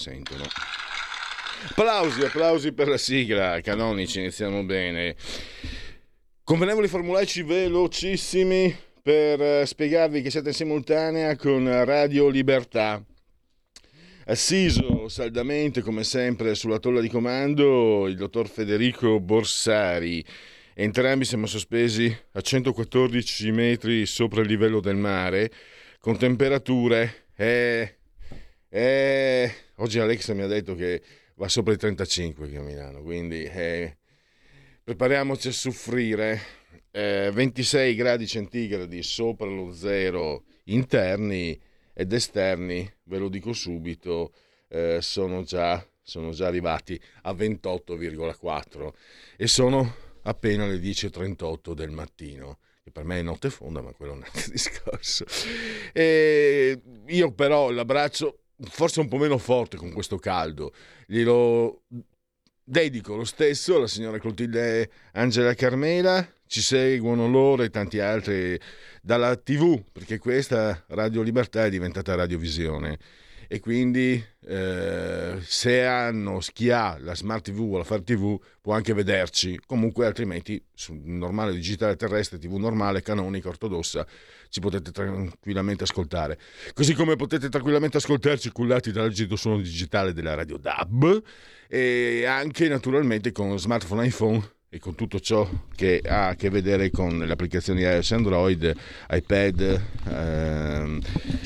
Sentono. Applausi, applausi per la sigla, canonici, iniziamo bene. Convenevoli formulaici velocissimi per eh, spiegarvi che siete in simultanea con Radio Libertà. Assiso saldamente, come sempre, sulla tolla di comando il dottor Federico Borsari. Entrambi siamo sospesi a 114 metri sopra il livello del mare, con temperature. Eh, eh, oggi Alexa mi ha detto che va sopra i 35 qui a Milano, quindi eh, prepariamoci a soffrire. Eh, 26 gradi centigradi sopra lo zero interni ed esterni, ve lo dico subito, eh, sono, già, sono già arrivati a 28,4 e sono appena le 10.38 del mattino. Per me è notte fonda, ma quello è un altro discorso. E io però l'abbraccio forse un po' meno forte con questo caldo. Glielo dedico lo stesso alla signora Clotilde Angela Carmela. Ci seguono loro e tanti altri dalla TV, perché questa Radio Libertà è diventata Radiovisione e quindi eh, se hanno chi ha la smart tv o la far tv può anche vederci. Comunque altrimenti su normale digitale terrestre tv normale canonica ortodossa ci potete tranquillamente ascoltare. Così come potete tranquillamente ascoltarci cullati dall'agito suono digitale della radio DAB. E anche naturalmente con smartphone iPhone e con tutto ciò che ha a che vedere con le applicazioni iOS Android, iPad, ehm,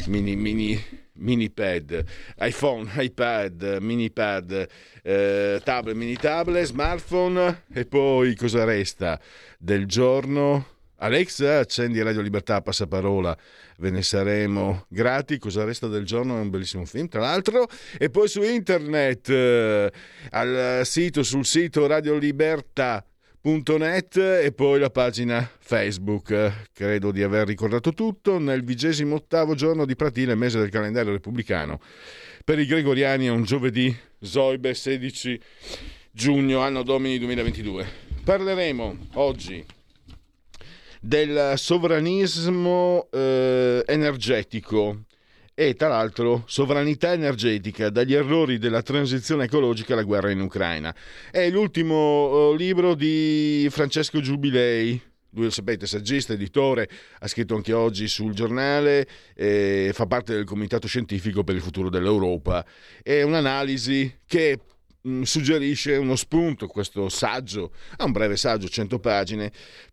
mini, mini, mini pad, iPhone, iPad, mini pad, eh, tablet, mini tablet, smartphone e poi cosa resta del giorno? Alexa, accendi Radio Libertà, passaparola, ve ne saremo grati. Cosa resta del giorno? È un bellissimo film, tra l'altro. E poi su internet, eh, al sito, sul sito Radio Libertà Net e poi la pagina Facebook. Credo di aver ricordato tutto. Nel vigesimo ottavo giorno di Pratile, mese del calendario repubblicano. Per i gregoriani è un giovedì, Zoibe 16 giugno, anno domini 2022. Parleremo oggi del sovranismo eh, energetico e tra l'altro sovranità energetica dagli errori della transizione ecologica alla guerra in Ucraina. È l'ultimo eh, libro di Francesco Giubilei. Lui lo sapete, saggista, editore, ha scritto anche oggi sul giornale, eh, fa parte del comitato scientifico per il futuro dell'Europa. È un'analisi che mh, suggerisce uno spunto, questo saggio, ha un breve saggio, 100 pagine,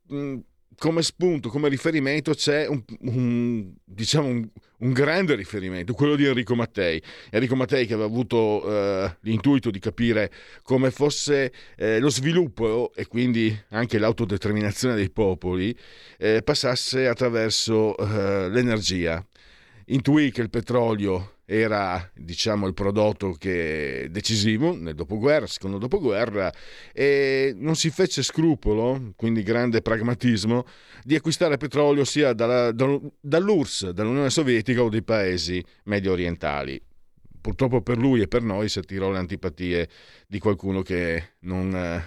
mh, come spunto, come riferimento c'è un, un, diciamo un, un, grande riferimento, quello di Enrico Mattei. Enrico Mattei che aveva avuto eh, l'intuito di capire come fosse eh, lo sviluppo e quindi anche l'autodeterminazione dei popoli eh, passasse attraverso eh, l'energia. Intuì che il petrolio era diciamo il prodotto decisivo nel dopoguerra, secondo dopoguerra e non si fece scrupolo, quindi grande pragmatismo, di acquistare petrolio sia dalla, dall'URSS, dall'Unione Sovietica o dei paesi medio orientali. Purtroppo per lui e per noi si attirò le antipatie di qualcuno che non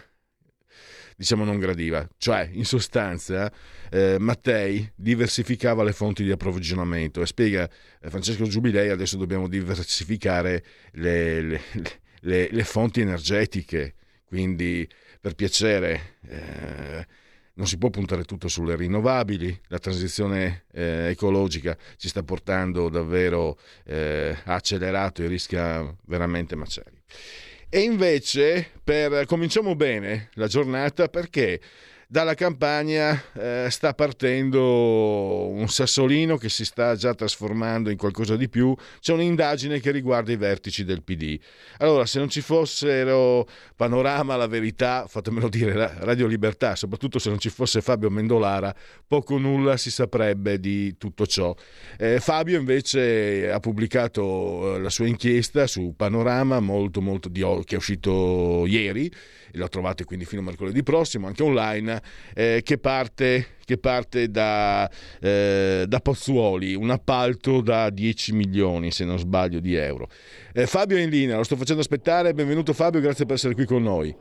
diciamo non gradiva. Cioè, in sostanza, eh, Mattei diversificava le fonti di approvvigionamento e spiega eh, Francesco Giubilei adesso dobbiamo diversificare le, le, le, le fonti energetiche, quindi per piacere... Eh, non si può puntare tutto sulle rinnovabili, la transizione eh, ecologica ci sta portando davvero eh, accelerato e rischia veramente macelli. E invece, per, cominciamo bene la giornata perché dalla campagna eh, sta partendo un sassolino che si sta già trasformando in qualcosa di più. C'è un'indagine che riguarda i vertici del PD. Allora, se non ci fossero Panorama, La Verità, fatemelo dire, Radio Libertà, soprattutto se non ci fosse Fabio Mendolara, poco o nulla si saprebbe di tutto ciò. Eh, Fabio invece ha pubblicato eh, la sua inchiesta su Panorama, molto, molto di, che è uscito ieri lo trovate quindi fino a mercoledì prossimo, anche online, eh, che parte, che parte da, eh, da, Pozzuoli, un appalto da 10 milioni, se non sbaglio, di euro. Eh, Fabio è in linea, lo sto facendo aspettare, benvenuto Fabio, grazie per essere qui con noi.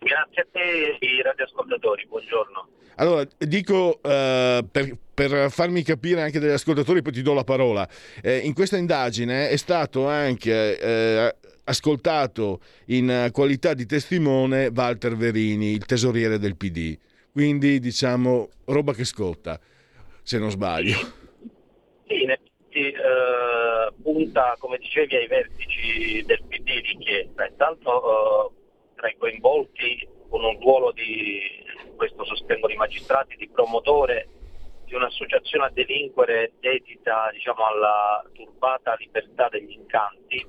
Grazie a te ai radioascoltatori, buongiorno. Allora, dico uh, per, per, farmi capire anche degli ascoltatori, poi ti do la parola. Eh, in questa indagine è stato anche eh, ascoltato in qualità di testimone Walter Verini, il tesoriere del PD. Quindi diciamo roba che scotta, se non sbaglio. Sì, in effetti eh, punta, come dicevi, ai vertici del PD l'inchiesta. Intanto eh, tra i coinvolti con un ruolo di, questo sostengono i magistrati, di promotore di un'associazione a delinquere dedita diciamo, alla turbata libertà degli incanti,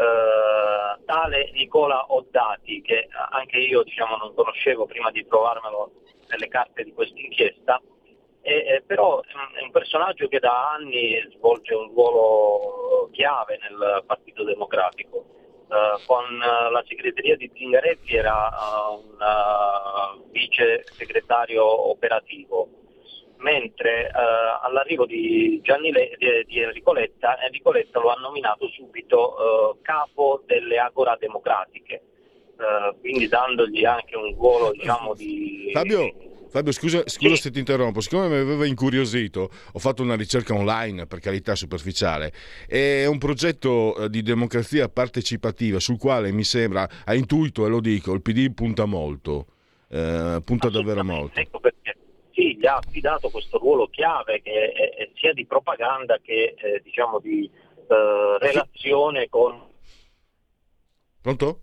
eh, tale Nicola Oddati, che anche io diciamo, non conoscevo prima di trovarmelo nelle carte di questa inchiesta, eh, però è un personaggio che da anni svolge un ruolo chiave nel Partito Democratico. Uh, con uh, la segreteria di Zingaretti era uh, un vice segretario operativo, mentre eh, all'arrivo di, Gianni Le, di, di Enrico, Letta, Enrico Letta lo ha nominato subito eh, capo delle Agora Democratiche, eh, quindi dandogli anche un ruolo diciamo, di... Fabio, Fabio, scusa, scusa sì. se ti interrompo, siccome mi aveva incuriosito, ho fatto una ricerca online, per carità superficiale, è un progetto eh, di democrazia partecipativa sul quale mi sembra, a intuito e lo dico, il PD punta molto, eh, punta davvero molto. Ecco perché sì, gli ha affidato questo ruolo chiave che è, è sia di propaganda che eh, diciamo di eh, relazione con... Pronto?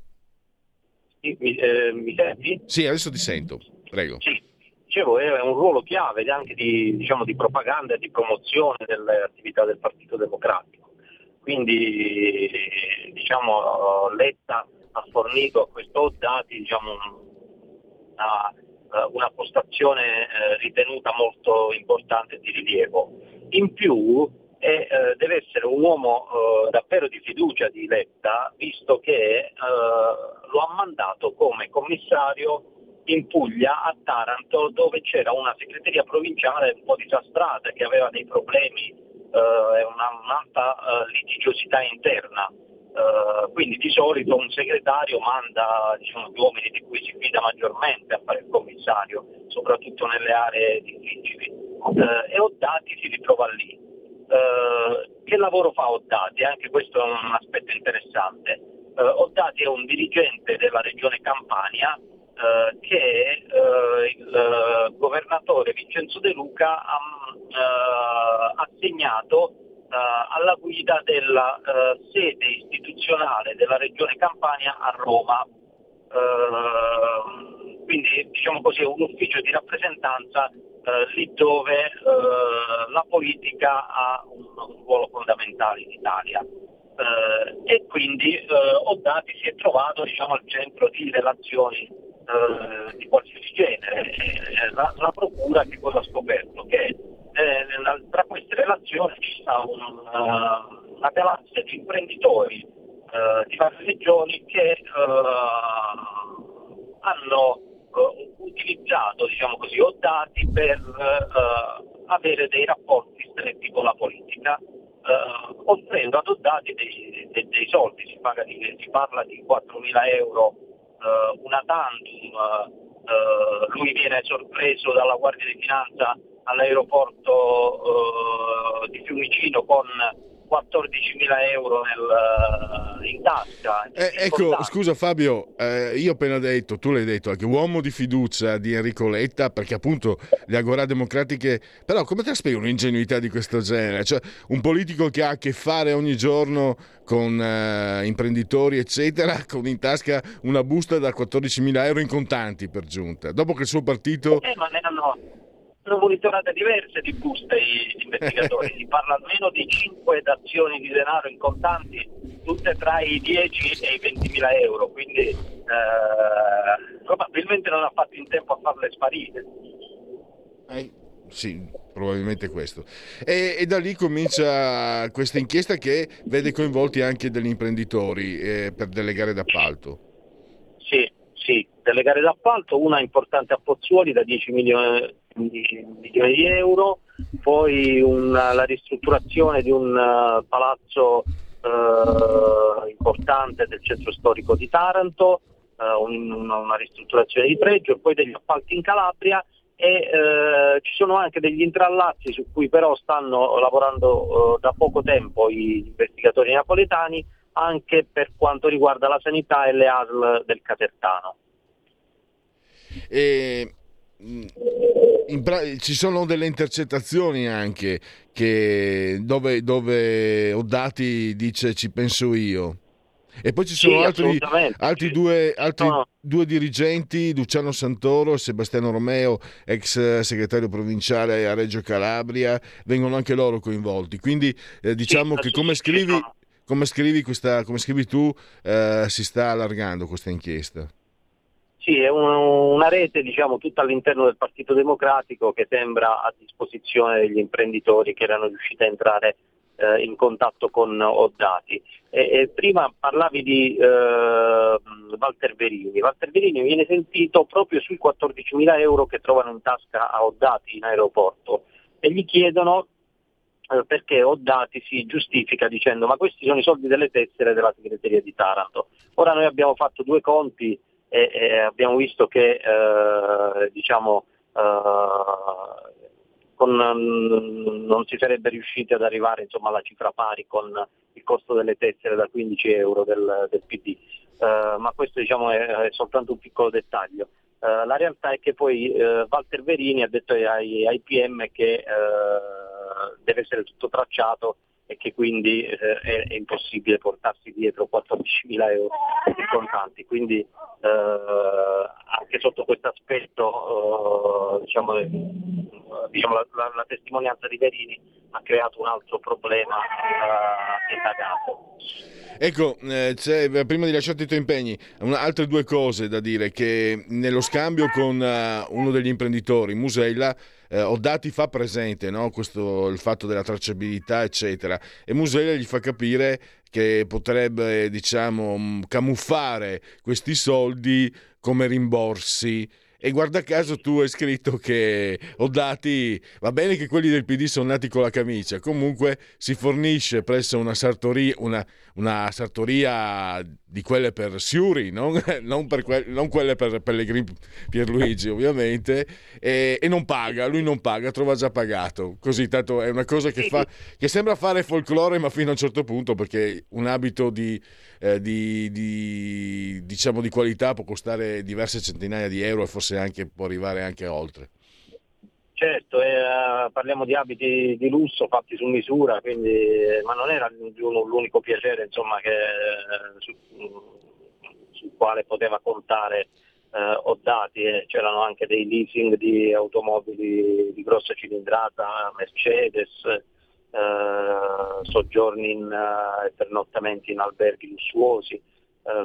Sì, mi, eh, mi, senti? Sì, adesso ti sento, prego. Sì, dicevo, è un ruolo chiave anche di, diciamo, di propaganda e di promozione delle attività del Partito Democratico. Quindi diciamo, Letta ha fornito a questo dati diciamo, una una postazione eh, ritenuta molto importante e di rilievo. In più eh, deve essere un uomo eh, davvero di fiducia di Letta, visto che eh, lo ha mandato come commissario in Puglia a Taranto dove c'era una segreteria provinciale un po' disastrata che aveva dei problemi e uh, una, un'alta litigiosità interna. Uh, quindi di solito un segretario manda diciamo, gli uomini di cui si fida maggiormente a fare il commissario, soprattutto nelle aree difficili. Uh, e Oddati si ritrova lì. Uh, che lavoro fa Oddati? Anche questo è un aspetto interessante. Oddati è un dirigente della regione Campania che il governatore Vincenzo De Luca ha assegnato alla guida della uh, sede istituzionale della Regione Campania a Roma. Uh, quindi diciamo così un ufficio di rappresentanza lì dove la politica ha un, ruolo fondamentale in Italia. e quindi Oddati si è trovato diciamo, al centro di relazioni di qualsiasi genere. La, la, procura che cosa ha scoperto? Che eh, tra queste relazioni ci sta una, una galassia di imprenditori eh, di varie regioni che eh, hanno eh, utilizzato diciamo così, o dati per eh, avere dei rapporti stretti con la politica, offrendo ad Oddati dei, dei, dei soldi, si, di, si, parla di 4.000 euro una tantum, lui viene sorpreso dalla Guardia di Finanza all'aeroporto eh, di Fiumicino con 14.000 euro nel, in tasca. Eh, ecco, scusa Fabio, eh, io ho appena detto, tu l'hai detto, anche uomo di fiducia di Enrico Letta, perché appunto le agorà democratiche, però come te la spieghi un'ingenuità di questo genere? Cioè un politico che ha a che fare ogni giorno con eh, imprenditori eccetera, con in tasca una busta da 14.000 euro in contanti per giunta, dopo che il suo partito... Eh, ma hanno hanno monitorate diverse di buste gli investigatori, si parla almeno di 5 dazioni di denaro in contanti, tutte tra i 10 e i 20 mila euro, quindi eh, probabilmente non ha fatto in tempo a farle sparire. Eh, sì, probabilmente questo. E, e, da lì comincia questa inchiesta che vede coinvolti anche degli imprenditori eh, per delle gare d'appalto. Sì, delle gare d'appalto, una importante a Pozzuoli da 10 milioni, milioni di euro, poi una, la ristrutturazione di un uh, palazzo uh, importante del centro storico di Taranto, uh, un, una ristrutturazione di pregio e poi degli appalti in Calabria e ci sono anche degli intrallazzi su cui però stanno lavorando da poco tempo gli investigatori napoletani anche per quanto riguarda la sanità e le ASL del Casertano. E, mm, pra- ci sono delle intercettazioni anche che, dove, dove Oddati dice ci penso io. E poi ci sono sì, altri, altri, due, altri no. due, dirigenti, Luciano Santoro e Sebastiano Romeo, ex segretario provinciale a Reggio Calabria, vengono anche loro coinvolti. Quindi eh, diciamo sì, che come scrivi, come scrivi, questa, come scrivi tu eh, si sta allargando questa inchiesta? Sì, è un, una rete diciamo, tutta all'interno del Partito Democratico che sembra a disposizione degli imprenditori che erano riusciti a entrare eh, in contatto con Oddati. E, e prima parlavi di eh, Walter Verini. Walter Verini viene sentito proprio sui 14.000 euro che trovano in tasca a Oddati in aeroporto e gli chiedono perché Oddati si giustifica dicendo ma questi sono i soldi delle tessere della segreteria di Taranto. Ora noi abbiamo fatto due conti e, e abbiamo visto che eh, diciamo, eh, con, non si sarebbe riusciti ad arrivare insomma, alla cifra pari con il costo delle tessere da 15 euro del, del PD. Uh, ma questo diciamo, è, è, soltanto un piccolo dettaglio. Uh, la realtà è che poi uh, Walter Verini ha detto ai, ai PM che deve essere tutto tracciato e che quindi eh, è, è, impossibile portarsi dietro 14.000 euro in contanti. Quindi eh, anche sotto questo aspetto eh, diciamo, eh, diciamo la, la, la, testimonianza di Verini ha creato un altro problema eh, indagato. Ecco, eh, prima di lasciarti i tuoi impegni, una, altre due cose da dire, che nello scambio con uh, uno degli imprenditori, Musella, eh, Oddati fa presente no? Questo, il fatto della tracciabilità, eccetera, e Musella gli fa capire che potrebbe, diciamo, camuffare questi soldi come rimborsi e guarda caso tu hai scritto che ho dati, va bene che quelli del PD sono nati con la camicia, comunque si fornisce presso una sartoria, una, una sartoria di quelle per Siuri, non, non, per que, non quelle per Pellegrini Pierluigi ovviamente, e, e, non paga, lui non paga, trova già pagato, così tanto è una cosa che, fa, che sembra fare folklore ma fino a un certo punto perché un abito di, eh, di, di, diciamo di qualità può costare diverse centinaia di euro e forse anche, può arrivare anche oltre. Certo, eh, parliamo di abiti di lusso fatti su misura, quindi, ma non era l'unico piacere insomma, che, eh, su, sul quale poteva contare eh, Oddati, eh, c'erano anche dei leasing di automobili di grossa cilindrata, Mercedes, eh, soggiorni in, e pernottamenti in alberghi lussuosi,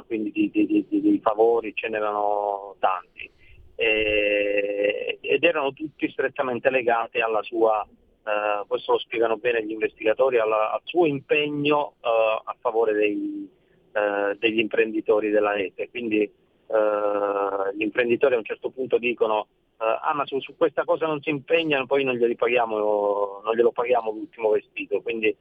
quindi di, di, di, di favori ce n'erano tanti eh, ed erano tutti strettamente legati alla sua, eh, questo lo spiegano bene gli investigatori, alla, al suo impegno eh, a favore dei, eh, degli imprenditori della rete. Quindi eh, gli imprenditori a un certo punto dicono eh, ah su, questa cosa non si impegnano, poi non, paghiamo, non glielo paghiamo l'ultimo vestito. Quindi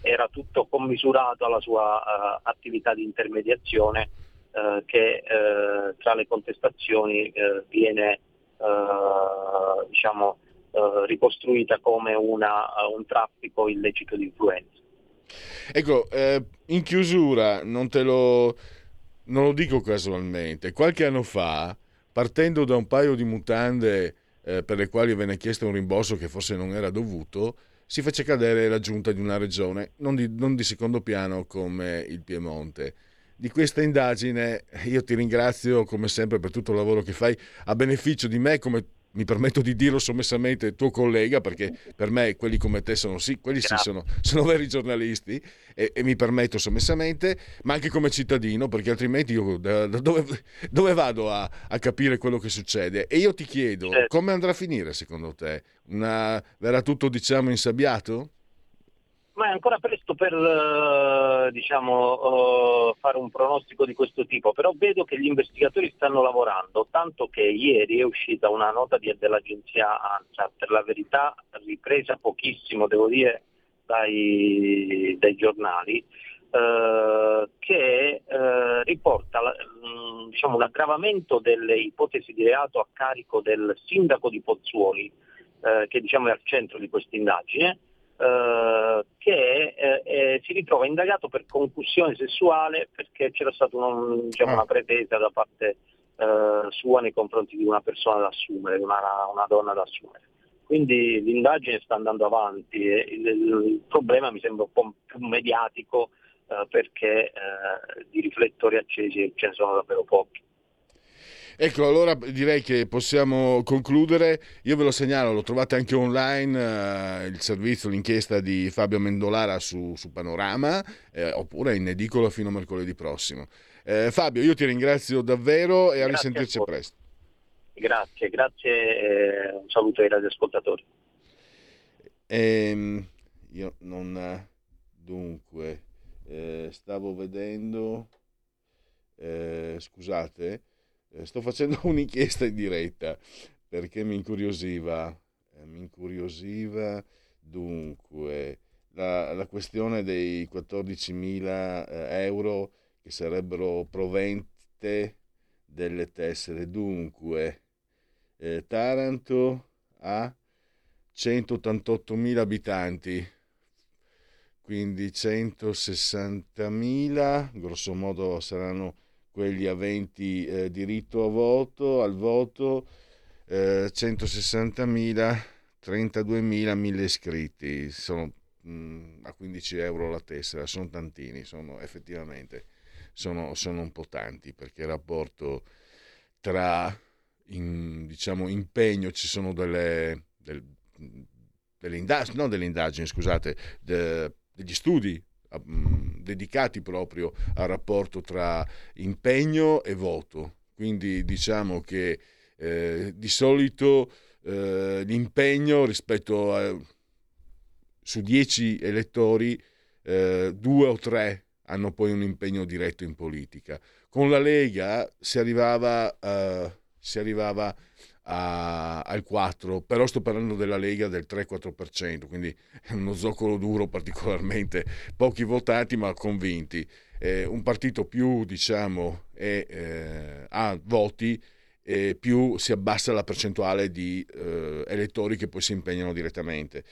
era tutto commisurato alla sua attività di intermediazione eh, che eh, tra le contestazioni eh, viene diciamo, eh, ricostruita come una, un traffico illecito di influenza. Ecco, eh, in chiusura, non te lo, non lo dico casualmente, qualche anno fa, partendo da un paio di mutande eh, per le quali venne chiesto un rimborso che forse non era dovuto, si fece cadere la giunta di una regione, non di, non di secondo piano come il Piemonte di questa indagine. Io ti ringrazio come sempre per tutto il lavoro che fai a beneficio di me come mi permetto di dirlo sommessamente, tuo collega, perché per me quelli come te sono sì, quelli sì sono, sono veri giornalisti e, e, mi permetto sommessamente, ma anche come cittadino, perché altrimenti io da, da dove, dove, vado a, a, capire quello che succede? E io ti chiedo, certo. come andrà a finire secondo te? Una, verrà tutto diciamo insabbiato? Ma è ancora presto per uh, diciamo, uh, fare un pronostico di questo tipo, però vedo che gli investigatori stanno lavorando, tanto che ieri è uscita una nota dell'agenzia ANSA, per la verità ripresa pochissimo, devo dire, dai, dai giornali, uh, che riporta mm, diciamo, un aggravamento delle ipotesi di reato a carico del sindaco di Pozzuoli, che diciamo, è al centro di questa indagine eh, che eh, eh, si ritrova indagato per concussione sessuale perché c'era stata un, diciamo, ah. una pretesa da parte eh, sua nei confronti di una persona da assumere, una, una donna da assumere. Quindi l'indagine sta andando avanti e il, il problema mi sembra un po' più mediatico perché di riflettori accesi ce ne sono davvero pochi. Ecco, allora direi che possiamo concludere. Io ve lo segnalo, lo trovate anche online, eh, il servizio, l'inchiesta di Fabio Mendolara su, su Panorama, eh, oppure in edicola fino a mercoledì prossimo. Eh, Fabio, io ti ringrazio davvero e grazie a risentirci a presto. Grazie, grazie e un saluto ai radioascoltatori. Ehm, io non... Dunque, eh, stavo vedendo... Eh, scusate eh, sto facendo un'inchiesta in diretta perché mi incuriosiva, eh, mi incuriosiva dunque la, la questione dei 14.000 eh, euro che sarebbero provente delle tessere. Dunque, eh, Taranto ha 188.000 abitanti, quindi 160.000, grosso modo saranno quelli aventi eh, diritto voto, al voto, eh, 160.000, 32.000, 1.000 iscritti, sono mh, mm, a 15 euro la tessera, sono tantini, sono effettivamente sono, sono un po' tanti perché il rapporto tra in, diciamo, impegno ci sono delle, del, delle non delle indagini, scusate, de, degli studi Dedicati proprio al rapporto tra impegno e voto. Quindi diciamo che eh, di solito eh, l'impegno rispetto a su dieci elettori, eh, due o tre hanno poi un impegno diretto in politica. Con la Lega si arrivava, eh, si arrivava a, al 4, però sto parlando della Lega del 3-4%, quindi è uno zoccolo duro particolarmente, pochi votati ma convinti. Eh, un partito più diciamo è, eh, ha voti e più si abbassa la percentuale di eh, elettori che poi si impegnano direttamente.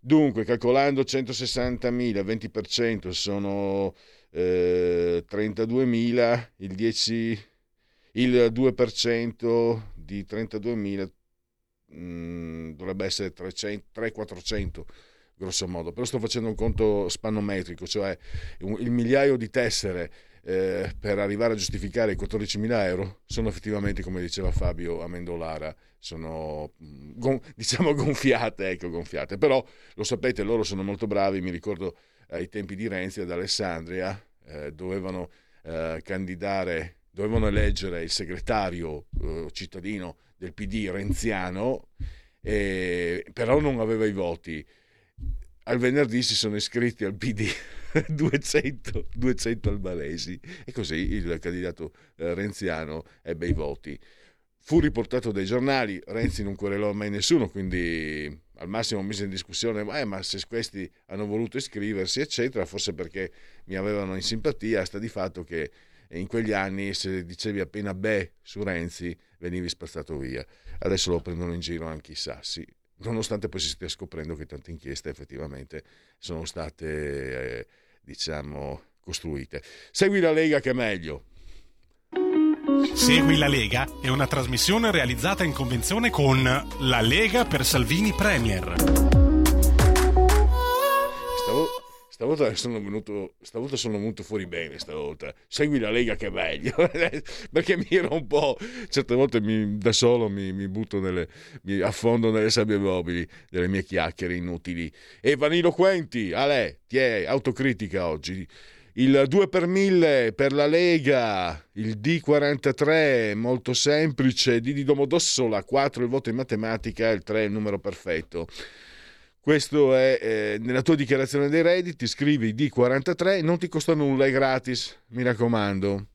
Dunque, calcolando 160.000, 20% sono eh, 32.000, il 10 il 2% di 32.000 mh, mm, dovrebbe essere 300-400 grosso modo, però sto facendo un conto spannometrico, cioè un, il migliaio di tessere eh, per arrivare a giustificare i 14.000 euro sono effettivamente, come diceva Fabio Amendolara, sono mm, gon, diciamo gonfiate, ecco, gonfiate, però lo sapete, loro sono molto bravi, mi ricordo ai tempi di Renzi ad Alessandria, eh, dovevano eh, candidare dovevano eleggere il segretario eh, cittadino del PD renziano, eh, però non aveva i voti. Al venerdì si sono iscritti al PD 200, 200 albanesi e così il candidato eh, renziano ebbe i voti. Fu riportato dai giornali, Renzi non querelò mai nessuno, quindi al massimo mise in discussione, eh, ma se questi hanno voluto iscriversi, eccetera, forse perché mi avevano in simpatia, sta di fatto che in quegli anni se dicevi appena beh su Renzi venivi spazzato via. Adesso lo prendono in giro anche i sassi, nonostante poi si stia scoprendo che tante inchieste effettivamente sono state, eh, diciamo, costruite. Segui la Lega che è meglio. Segui la Lega è una trasmissione realizzata in convenzione con La Lega per Salvini Premier. Stavo, stavolta sono venuto, stavolta sono venuto fuori bene, stavolta. Segui la Lega che è meglio, perché mi ero un po', certe volte mi, da solo mi, mi butto nelle, mi affondo nelle sabbie mobili delle mie chiacchiere inutili. E vaniloquenti, Ale, ti è autocritica oggi il 2 per 1000 per la Lega, il D43 molto semplice, D di Domodossola, 4 il voto in matematica, il 3 il numero perfetto. Questo è eh, nella tua dichiarazione dei redditi, scrivi D43, non ti costa nulla, è gratis, mi raccomando.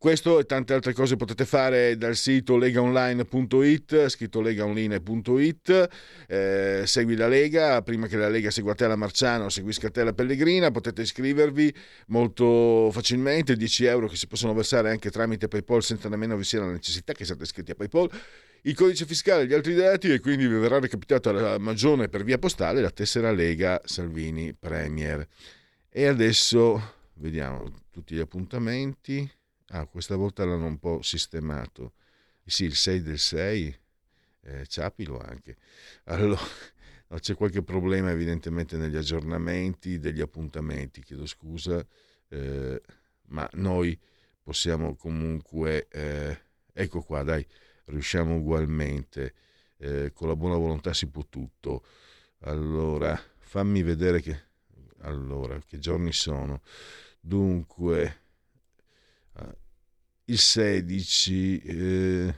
Questo e tante altre cose potete fare dal sito legaonline.it, scritto legaonline.it, eh, segui la Lega, prima che la Lega segua te la Marciano, seguisca te la Pellegrina, potete iscrivervi molto facilmente, 10 euro che si possono versare anche tramite PayPal senza nemmeno vi sia la necessità che siate iscritti a PayPal, il codice fiscale e gli altri dati e quindi vi verrà recapitata la magione per via postale la tessera Lega Salvini Premier. E adesso vediamo tutti gli appuntamenti. Ah, questa volta l'hanno un po' sistemato. Sì, il 6 del 6, eh, Ciapilo anche. Allora, c'è qualche problema evidentemente negli aggiornamenti degli appuntamenti, chiedo scusa, eh, ma noi possiamo comunque... Eh, ecco qua, dai, riusciamo ugualmente. Eh, con la buona volontà si può tutto. Allora, fammi vedere che... Allora, che giorni sono? Dunque il 16. Eh,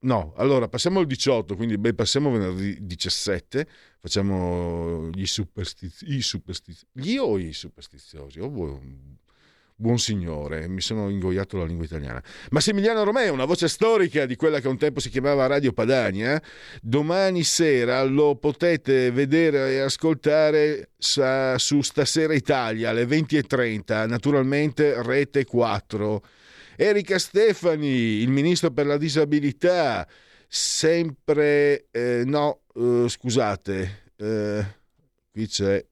no, allora passiamo al 18, quindi beh, passiamo venerdì 17, facciamo gli superstiziosi. Superstiz- gli o i superstiziosi? Oh, buon signore, mi sono ingoiato la lingua italiana. Massimiliano Romeo, una voce storica di quella che un tempo si chiamava Radio Padania, domani sera lo potete vedere e ascoltare su Stasera Italia alle 20.30, naturalmente Rete 4. Erika Stefani, il ministro per la disabilità, sempre... Eh, no, eh, scusate, eh, qui c'è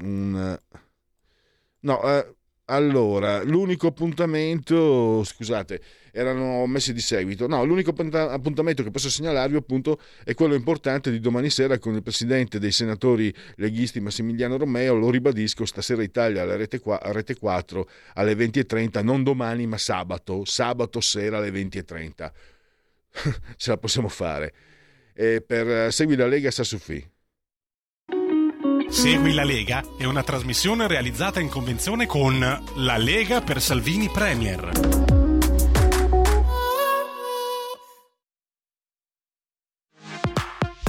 un... No, eh, allora, l'unico appuntamento, scusate, erano messi di seguito. No, l'unico appuntamento che posso segnalarvi appunto è quello importante di domani sera con il presidente dei senatori leghisti Massimiliano Romeo. Lo ribadisco, stasera Italia alla rete, qua, rete 4 alle 20.30, non domani ma sabato, sabato sera alle 20.30. Ce la possiamo fare. E per Segui la Lega Sassufi. Segui la Lega è una trasmissione realizzata in convenzione con La Lega per Salvini Premier.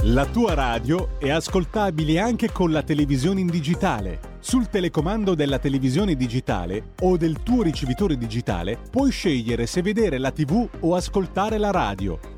La tua radio è ascoltabile anche con la televisione in digitale. Sul telecomando della televisione digitale o del tuo ricevitore digitale puoi scegliere se vedere la TV o ascoltare la radio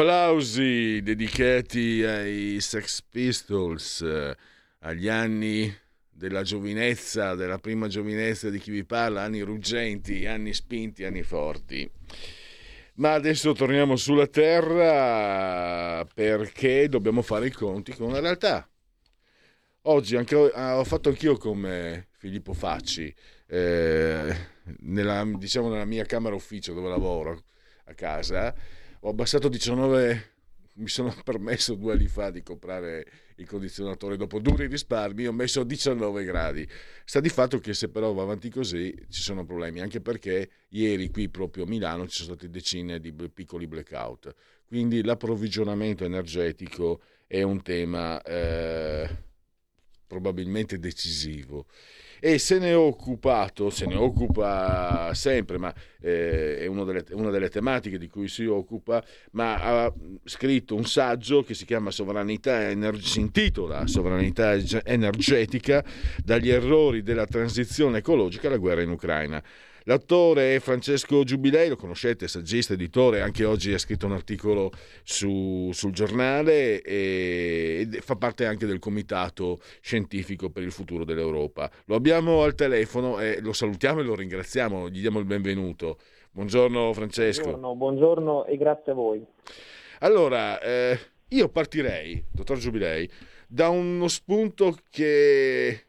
Applausi dedicati ai Sex Pistols, agli anni della giovinezza, della prima giovinezza di chi vi parla, anni ruggenti, anni spinti, anni forti. Ma adesso torniamo sulla Terra perché dobbiamo fare i conti con la realtà. Oggi anche, ah, ho fatto anch'io come Filippo Facci, eh, nella, diciamo nella mia camera ufficio dove lavoro a casa, ho abbassato 19 mi sono permesso due anni fa di comprare il condizionatore. Dopo duri risparmi ho messo 19 gradi. Sta di fatto che se però va avanti così ci sono problemi anche perché ieri qui proprio a Milano ci sono state decine di piccoli blackout. Quindi l'approvvigionamento energetico è un tema eh, probabilmente decisivo e se ne è occupato, se ne occupa sempre, ma eh, è delle, una delle tematiche di cui si occupa, ma ha scritto un saggio che si chiama Sovranità Ener- si intitola Sovranità energetica dagli errori della transizione ecologica alla guerra in Ucraina. L'attore è Francesco Giubilei, lo conoscete, saggista, editore, anche oggi ha scritto un articolo su, sul giornale e, e, fa parte anche del comitato scientifico per il futuro dell'Europa. Lo abbiamo al telefono e lo salutiamo e lo ringraziamo, gli diamo il benvenuto. Buongiorno Francesco. Buongiorno, buongiorno e grazie a voi. Allora, eh, io partirei, dottor Giubilei, da uno spunto che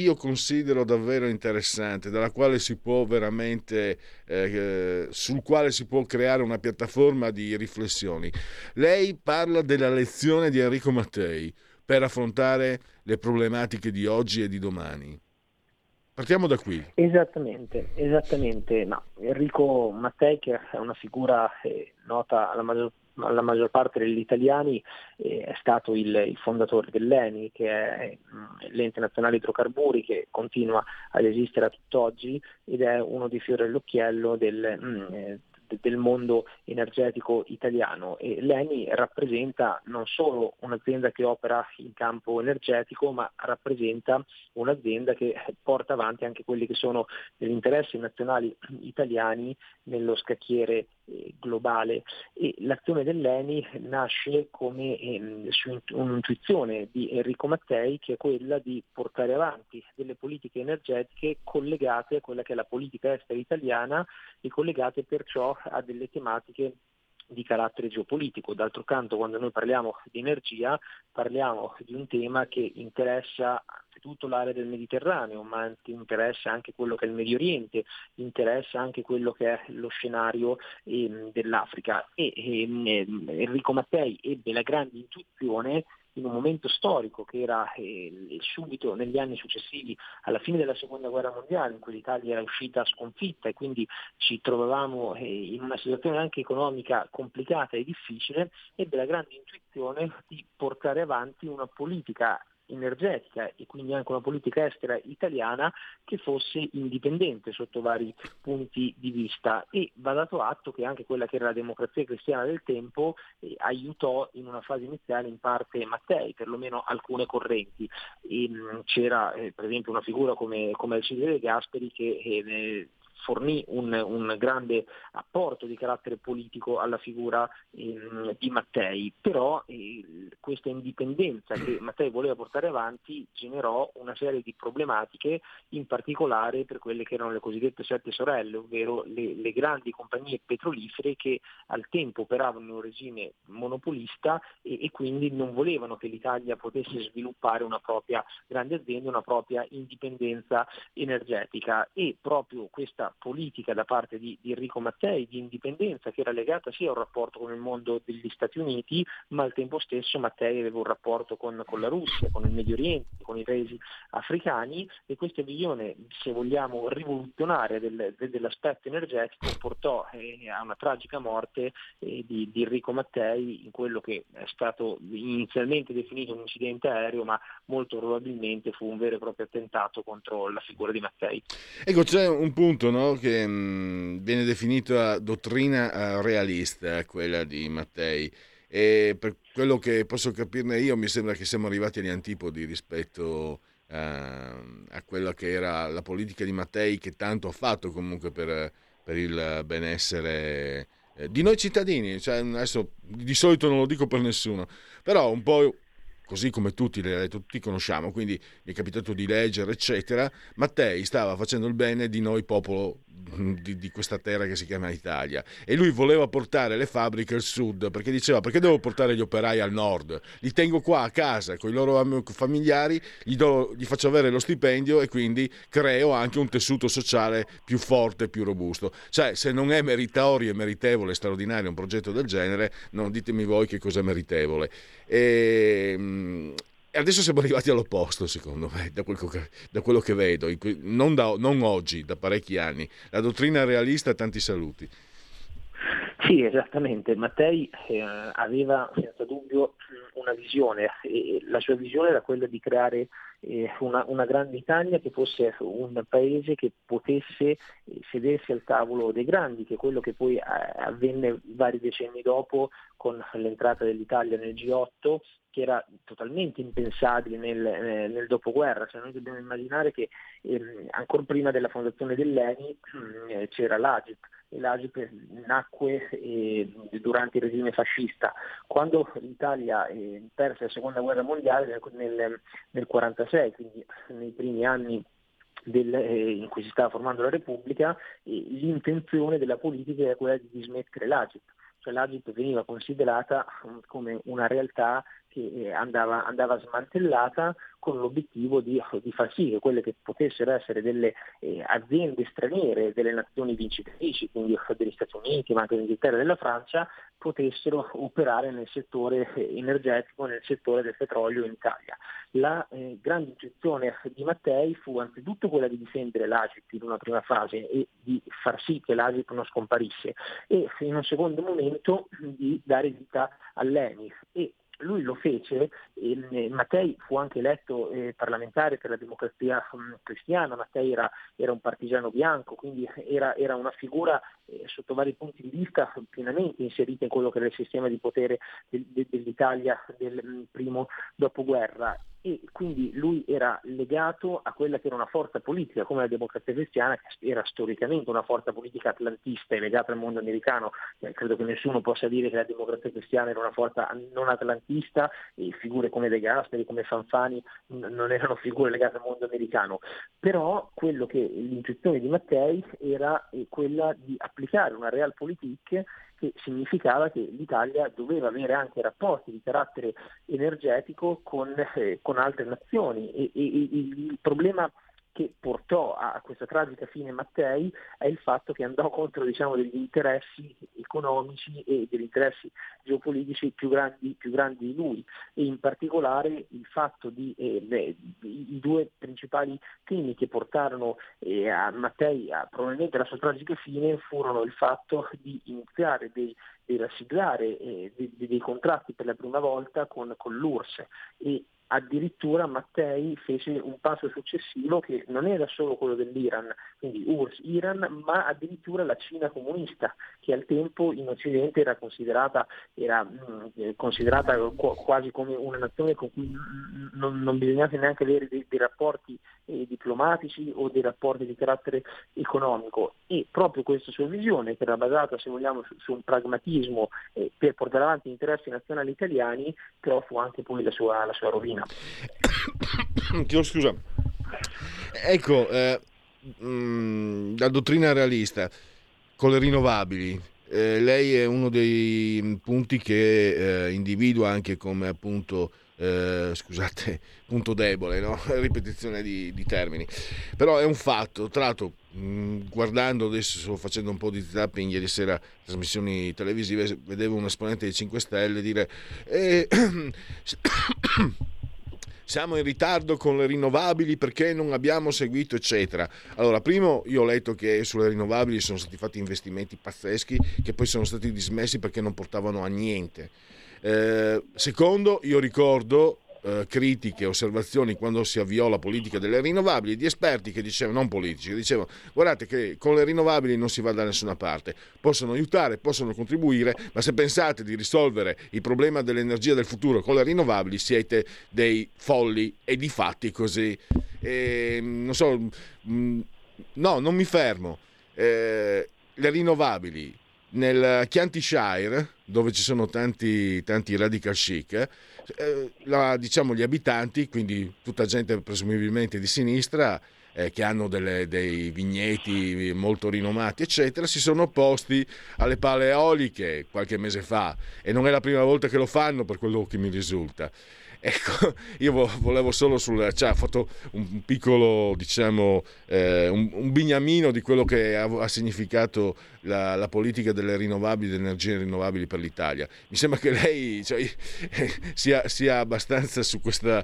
io considero davvero interessante, quale si può veramente, eh, sul quale si può creare una piattaforma di riflessioni. Lei parla della lezione di Enrico Mattei per affrontare le problematiche di oggi e di domani. Partiamo da qui. Esattamente, esattamente. No, Enrico Mattei, che è una figura eh, nota alla maggior la maggior parte degli italiani eh, è stato il, il, fondatore dell'ENI, che è mh, l'ente nazionale idrocarburi che continua ad esistere a tutt'oggi ed è uno dei fiori all'occhiello del, mh, eh, del mondo energetico italiano. E l'ENI rappresenta non solo un'azienda che opera in campo energetico, ma rappresenta un'azienda che porta avanti anche quelli che sono gli interessi nazionali italiani nello scacchiere eh, globale. E l'azione dell'ENI nasce come eh, su un'intuizione di Enrico Mattei che è quella di portare avanti delle politiche energetiche collegate a quella che è la politica estera italiana e collegate perciò a delle tematiche di carattere geopolitico. D'altro canto, quando noi parliamo di energia, parliamo di un tema che interessa anzitutto l'area del Mediterraneo, ma interessa anche quello che è il Medio Oriente, interessa anche quello che è lo scenario eh, dell'Africa. E eh, Enrico Mattei ebbe la grande intuizione in un momento storico che era eh, subito negli anni successivi alla fine della seconda guerra mondiale in cui l'Italia era uscita sconfitta e quindi ci trovavamo eh, in una situazione anche economica complicata e difficile, ebbe la grande intuizione di portare avanti una politica energetica e quindi anche una politica estera italiana che fosse indipendente sotto vari punti di vista e va dato atto che anche quella che era la democrazia cristiana del tempo eh, aiutò in una fase iniziale in parte Mattei, perlomeno alcune correnti. E, mh, c'era eh, per esempio una figura come, come Alcide Gasperi che eh, fornì un, un, grande apporto di carattere politico alla figura eh, di Mattei, però eh, questa indipendenza che Mattei voleva portare avanti generò una serie di problematiche, in particolare per quelle che erano le cosiddette sette sorelle, ovvero le, le grandi compagnie petrolifere che al tempo operavano in un regime monopolista e, e quindi non volevano che l'Italia potesse sviluppare una propria grande azienda, una propria indipendenza energetica. E proprio questa politica da parte di, di, Enrico Mattei di indipendenza che era legata sia a un rapporto con il mondo degli Stati Uniti, ma al tempo stesso Mattei aveva un rapporto con, con la Russia, con il Medio Oriente, con i paesi africani e questa visione, se vogliamo, rivoluzionaria del, del, dell'aspetto energetico portò eh, a una tragica morte eh, di, di Enrico Mattei in quello che è stato inizialmente definito un incidente aereo, ma molto probabilmente fu un vero e proprio attentato contro la figura di Mattei. Ecco, c'è un punto no? Che mh, viene definita dottrina eh, realista, quella di Mattei. E per quello che posso capirne io, mi sembra che siamo arrivati agli antipodi rispetto a, ehm, a quella che era la politica di Mattei, che tanto ha fatto comunque per, per il benessere eh, di noi cittadini, cioè, adesso di solito non lo dico per nessuno, però un po' così come tutti, tutti conosciamo, quindi mi è capitato di leggere, eccetera, Mattei stava facendo il bene di noi popolo di, di, questa terra che si chiama Italia. E lui voleva portare le fabbriche al sud perché diceva perché devo portare gli operai al nord? Li tengo qua a casa con i loro familiari gli, do, gli faccio avere lo stipendio e quindi creo anche un tessuto sociale più forte più robusto. Cioè se non è meritorio e meritevole straordinario un progetto del genere non ditemi voi che cos'è meritevole. E, e adesso siamo arrivati all'opposto, secondo me, da quello che, da quello che vedo, non, da, non, oggi, da parecchi anni. La dottrina realista, tanti saluti. Sì, esattamente. Mattei eh, aveva senza dubbio una visione e la sua visione era quella di creare eh, una, una, grande Italia che fosse un paese che potesse eh, sedersi al tavolo dei grandi, che è quello che poi eh, avvenne vari decenni dopo con l'entrata dell'Italia nel G8 che era totalmente impensabile nel, eh, nel dopoguerra, cioè noi dobbiamo immaginare che eh, ancora prima della fondazione dell'ENI eh, c'era l'Agip l'Agip nacque eh, durante il regime fascista. Quando l'Italia eh, perse la seconda guerra mondiale nel 1946, quindi nei primi anni del, eh, in cui si stava formando la Repubblica, l'intenzione della politica era quella di dismettere l'Agip cioè l'Agip veniva considerata come una realtà che eh, andava, andava smantellata con l'obiettivo di, di, far sì che quelle che potessero essere delle eh, aziende straniere delle nazioni vincitrici, quindi degli Stati Uniti, ma anche dell'Inghilterra e della Francia, potessero operare nel settore eh, energetico, nel settore del petrolio in Italia. La eh, grande intuizione di Mattei fu anzitutto quella di difendere l'Agip in una prima fase e di far sì che l'Agip non scomparisse e in un secondo momento di dare vita all'ENI e lui lo fece, eh, Mattei fu anche eletto eh, parlamentare per la democrazia mm, cristiana, Mattei era, era, un partigiano bianco, quindi era, era una figura sotto vari punti di vista pienamente inserita in quello che era il sistema di potere del, de, dell'Italia del mm, primo dopoguerra e quindi lui era legato a quella che era una forza politica come la democrazia cristiana, che era storicamente una forza politica atlantista e legata al mondo americano. Eh, credo che nessuno possa dire che la democrazia cristiana era una forza non atlantista e figure come De Gasperi, come Fanfani n- non erano figure legate al mondo americano. Però quello che l'intuizione di Mattei era eh, quella di applicare una realpolitik che significava che l'Italia doveva avere anche rapporti di carattere energetico con, eh, con altre nazioni. E, e, e il problema che portò a questa tragica fine Mattei è il fatto che andò contro diciamo, degli interessi economici e degli interessi geopolitici più grandi, più grandi di lui. E in particolare il fatto di eh, beh, i due principali temi che portarono eh, a Mattei a probabilmente la sua tragica fine furono il fatto di iniziare dei di siglare eh, dei, dei, contratti per la prima volta con, con l'URSS e. Addirittura Mattei fece un passo successivo che non era solo quello dell'Iran, quindi URSS, Iran, ma addirittura la Cina comunista, che al tempo in Occidente era considerata, era, mm, considerata quasi come una nazione con cui non, non bisognava neanche avere dei, dei rapporti eh, diplomatici o dei rapporti di carattere economico. E proprio questa sua visione, che era basata, se vogliamo, su, su un pragmatismo eh, per portare avanti gli interessi nazionali italiani, però fu anche poi la sua, la sua rovina. Chiedo scusa. Ecco, eh, mh, mm, la dottrina realista con le rinnovabili. Eh, lei è uno dei punti che eh, individua anche come appunto eh, scusate, punto debole, no? ripetizione di, di, termini. Però è un fatto, tra l'altro, mm, guardando adesso, sto facendo un po' di zapping ieri sera, trasmissioni televisive, vedevo un esponente dei 5 Stelle dire... Eh, siamo in ritardo con le rinnovabili perché non abbiamo seguito, eccetera. Allora, primo, io ho letto che sulle rinnovabili sono stati fatti investimenti pazzeschi che poi sono stati dismessi perché non portavano a niente. Eh, secondo, io ricordo eh, critiche, osservazioni quando si avviò la politica delle rinnovabili di esperti che dicevano, non politici, che dicevano guardate che con le rinnovabili non si va da nessuna parte, possono aiutare, possono contribuire, ma se pensate di risolvere il problema dell'energia del futuro con le rinnovabili siete dei folli e di fatti così. E, non so, mh, mm, no, non mi fermo. Eh, le rinnovabili nel Chianti Shire, dove ci sono tanti, tanti radical chic, eh, la, diciamo gli abitanti, quindi tutta gente presumibilmente di sinistra, eh, che hanno delle, dei vigneti molto rinomati, eccetera, si sono opposti alle pale eoliche qualche mese fa e non è la prima volta che lo fanno per quello che mi risulta. Ecco, io volevo solo sul. cioè, ha fatto un piccolo, diciamo, eh, un, un, bignamino di quello che ha, ha significato la, la, politica delle rinnovabili, delle energie rinnovabili per l'Italia. Mi sembra che lei cioè, sia, sia abbastanza su questa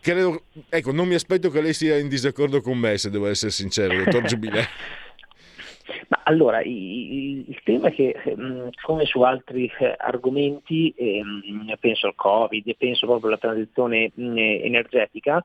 credo, ecco, non mi aspetto che lei sia in disaccordo con me, se devo essere sincero, dottor Giubilè. Allora, il, tema è che mm, come su altri eh, argomenti, eh, penso al Covid penso proprio alla transizione mm, energetica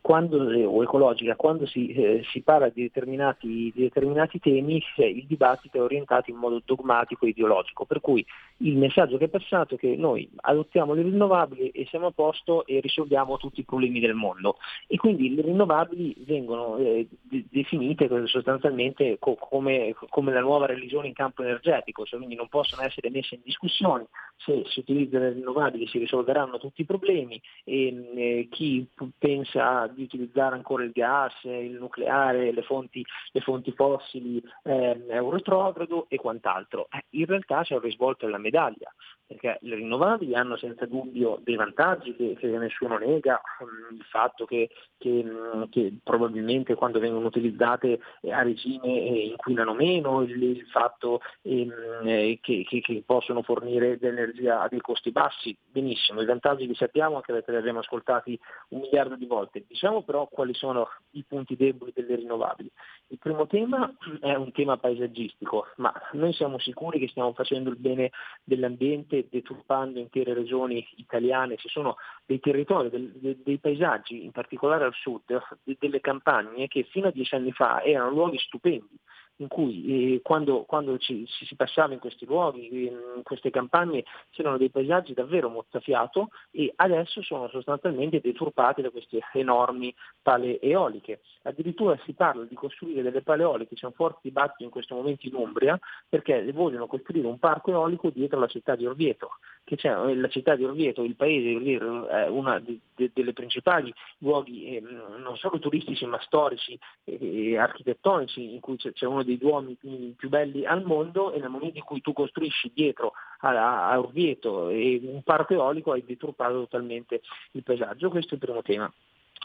quando, eh, o ecologica, quando si, eh, si parla di determinati, di determinati temi, il dibattito è orientato in modo dogmatico e ideologico, per cui il messaggio che è passato è che noi adottiamo le rinnovabili e siamo a posto e risolviamo tutti i problemi del mondo. E quindi le rinnovabili vengono de- definite sostanzialmente co- come, come, la nuova religione in campo energetico, cioè quindi non possono essere messe in discussione, se si utilizzano le rinnovabili si risolveranno tutti i problemi e eh, chi pensa di utilizzare ancora il gas, il nucleare, le fonti, le fonti fossili eh, è un retrogrado e quant'altro. Eh, in realtà c'è un risvolto alla medaglia, perché le rinnovabili hanno senza dubbio dei vantaggi che, che nessuno nega, mm, il fatto che, che, mm, che, probabilmente quando vengono utilizzate a regime eh, inquinano meno, il, il fatto ehm, eh, che, possono fornire dell'energia a dei costi bassi, benissimo, i vantaggi li sappiamo anche perché li abbiamo ascoltati un miliardo di volte. Diciamo però quali sono i punti deboli delle rinnovabili. Il primo tema è un tema paesaggistico, ma noi siamo sicuri che stiamo facendo il bene dell'ambiente deturpando intere regioni italiane, ci sono dei territori, del, dei paesaggi, in particolare al sud, delle campagne che fino a dieci anni fa erano luoghi stupendi, in cui eh, quando, quando ci, ci, si passava in questi luoghi, in queste campagne, c'erano dei paesaggi davvero mozzafiato e adesso sono sostanzialmente deturpati da queste enormi pale eoliche. Addirittura si parla di costruire delle pale eoliche, c'è un forte dibattito in questo momento in Umbria perché vogliono costruire un parco eolico dietro la città di Orvieto, che c'è eh, la città di Orvieto, il paese di Orvieto è uno de, de, delle principali luoghi eh, non solo turistici ma storici e architettonici in cui c'è, c'è uno dei due uomini più belli al mondo e nel momento in cui tu costruisci dietro a, a Orvieto un parco eolico hai deturpato totalmente il paesaggio. Questo è il primo tema.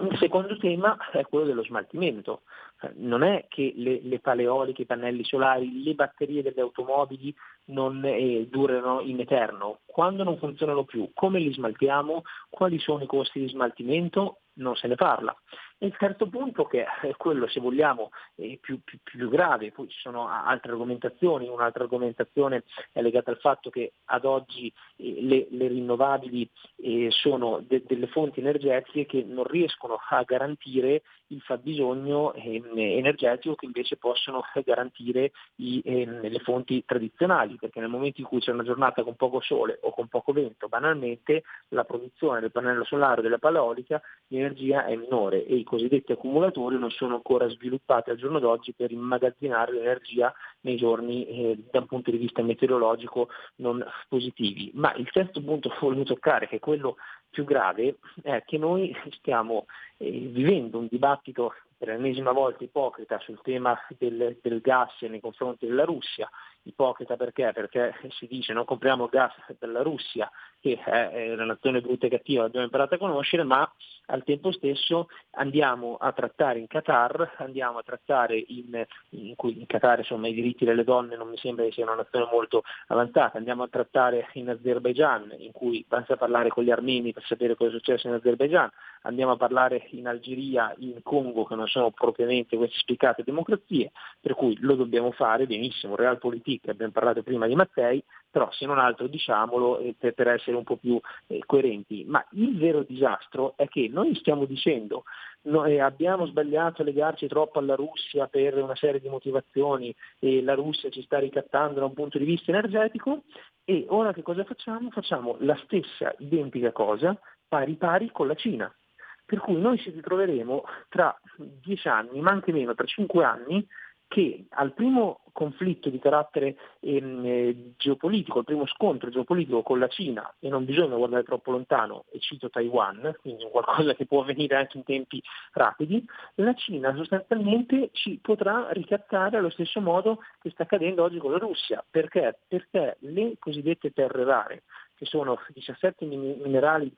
Il secondo tema è quello dello smaltimento. Non è che le, le paleoliche, i pannelli solari, le batterie delle automobili non eh, durano in eterno. Quando non funzionano più, come li smaltiamo? Quali sono i costi di smaltimento? Non se ne parla. Il terzo punto, che è quello, se vogliamo, più, più, più, grave, poi ci sono altre argomentazioni, un'altra argomentazione è legata al fatto che ad oggi eh, le, le rinnovabili eh, sono de, delle fonti energetiche che non riescono a garantire il fabbisogno ehm, energetico che invece possono garantire i, ehm, le fonti tradizionali, perché nel momento in cui c'è una giornata con poco sole o con poco vento, banalmente la produzione del pannello solare o della paleolica, l'energia è minore e i cosiddetti accumulatori non sono ancora sviluppati al giorno d'oggi per immagazzinare l'energia nei giorni eh, da un punto di vista meteorologico non positivi. Ma il terzo punto che volevo toccare, che è quello più grave, è che noi stiamo eh, vivendo un dibattito per l'ennesima volta ipocrita sul tema del, del gas nei confronti della Russia, ipocrita perché? Perché si dice non compriamo gas dalla Russia, che è una nazione brutta e cattiva, l'abbiamo imparato a conoscere, ma al tempo stesso andiamo a trattare in Qatar, andiamo a trattare in, in in Qatar insomma, i diritti delle donne non mi sembra che sia una nazione molto avanzata, andiamo a trattare in Azerbaijan, in cui basta parlare con gli armeni per sapere cosa è successo in Azerbaijan, andiamo a parlare in Algeria, in Congo, che non sono propriamente queste spiccate democrazie, per cui lo dobbiamo fare benissimo, Realpolitik, abbiamo parlato prima di Mattei, però se non altro diciamolo eh, per, essere un po' più eh, coerenti. Ma il vero disastro è che noi stiamo dicendo noi abbiamo sbagliato a legarci troppo alla Russia per una serie di motivazioni e la Russia ci sta ricattando da un punto di vista energetico e ora che cosa facciamo? Facciamo la stessa identica cosa pari pari con la Cina. Per cui noi ci ritroveremo tra dieci anni, ma anche meno, tra cinque anni, che al primo conflitto di carattere ehm, eh, geopolitico, al primo scontro geopolitico con la Cina, e non bisogna guardare troppo lontano, e cito Taiwan, quindi qualcosa che può avvenire anche in tempi rapidi, la Cina sostanzialmente ci potrà ricattare allo stesso modo che sta accadendo oggi con la Russia. Perché? Perché le cosiddette terre rare, che sono 17 minerali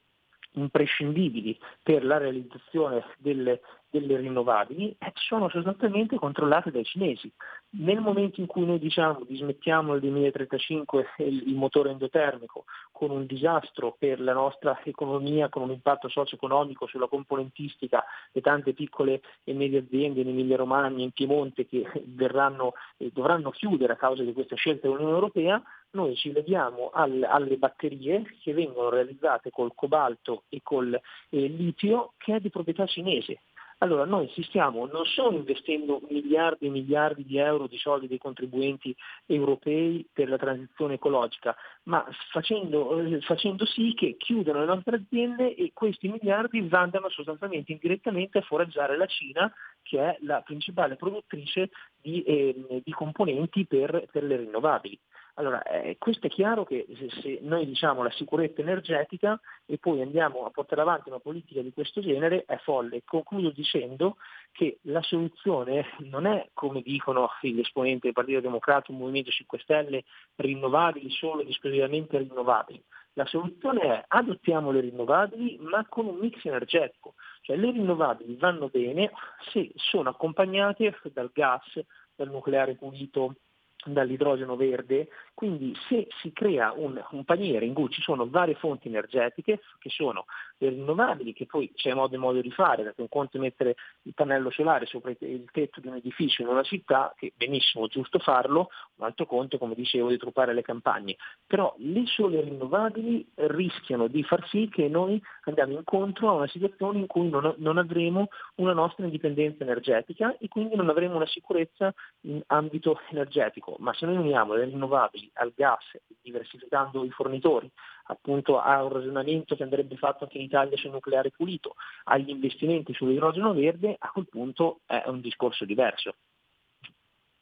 imprescindibili per la realizzazione delle, delle rinnovabili eh, sono sostanzialmente controllate dai cinesi. Nel momento in cui noi diciamo dismettiamo nel 2035 il, il motore endotermico con un disastro per la nostra economia, con un impatto socio-economico sulla componentistica e tante piccole e medie aziende in Emilia Romagna, in Piemonte che verranno, eh, dovranno chiudere a causa di questa scelta dell'Unione Europea, noi ci leviamo al, alle batterie che vengono realizzate col cobalto e col eh, litio che è di proprietà cinese. Allora noi ci stiamo non solo investendo miliardi e miliardi di euro di soldi dei contribuenti europei per la transizione ecologica, ma facendo, eh, facendo sì che chiudano le nostre aziende e questi miliardi vadano sostanzialmente indirettamente a foraggiare la Cina, che è la principale produttrice di, eh, di componenti per, per le rinnovabili. Allora, eh, questo è chiaro che se, se, noi diciamo la sicurezza energetica e poi andiamo a portare avanti una politica di questo genere è folle. Concludo dicendo che la soluzione non è, come dicono gli esponenti del Partito Democratico, Movimento 5 Stelle, rinnovabili solo ed esclusivamente rinnovabili. La soluzione è adottiamo le rinnovabili ma con un mix energetico. Cioè le rinnovabili vanno bene se sono accompagnate dal gas, dal nucleare pulito, dall'idrogeno verde, quindi se si crea un, un, paniere in cui ci sono varie fonti energetiche, che sono le rinnovabili, che poi c'è modo e modo di fare, perché un conto è mettere il pannello solare sopra il tetto di un edificio in una città, che benissimo, giusto farlo, un altro conto, come dicevo, di truppare le campagne. Però le sole rinnovabili rischiano di far sì che noi andiamo incontro a una situazione in cui non, non avremo una nostra indipendenza energetica e quindi non avremo una sicurezza in ambito energetico. Ma se noi uniamo le rinnovabili al gas, diversificando i fornitori, appunto a un ragionamento che andrebbe fatto anche in Italia sul nucleare pulito, agli investimenti sull'idrogeno verde, a quel punto è un discorso diverso.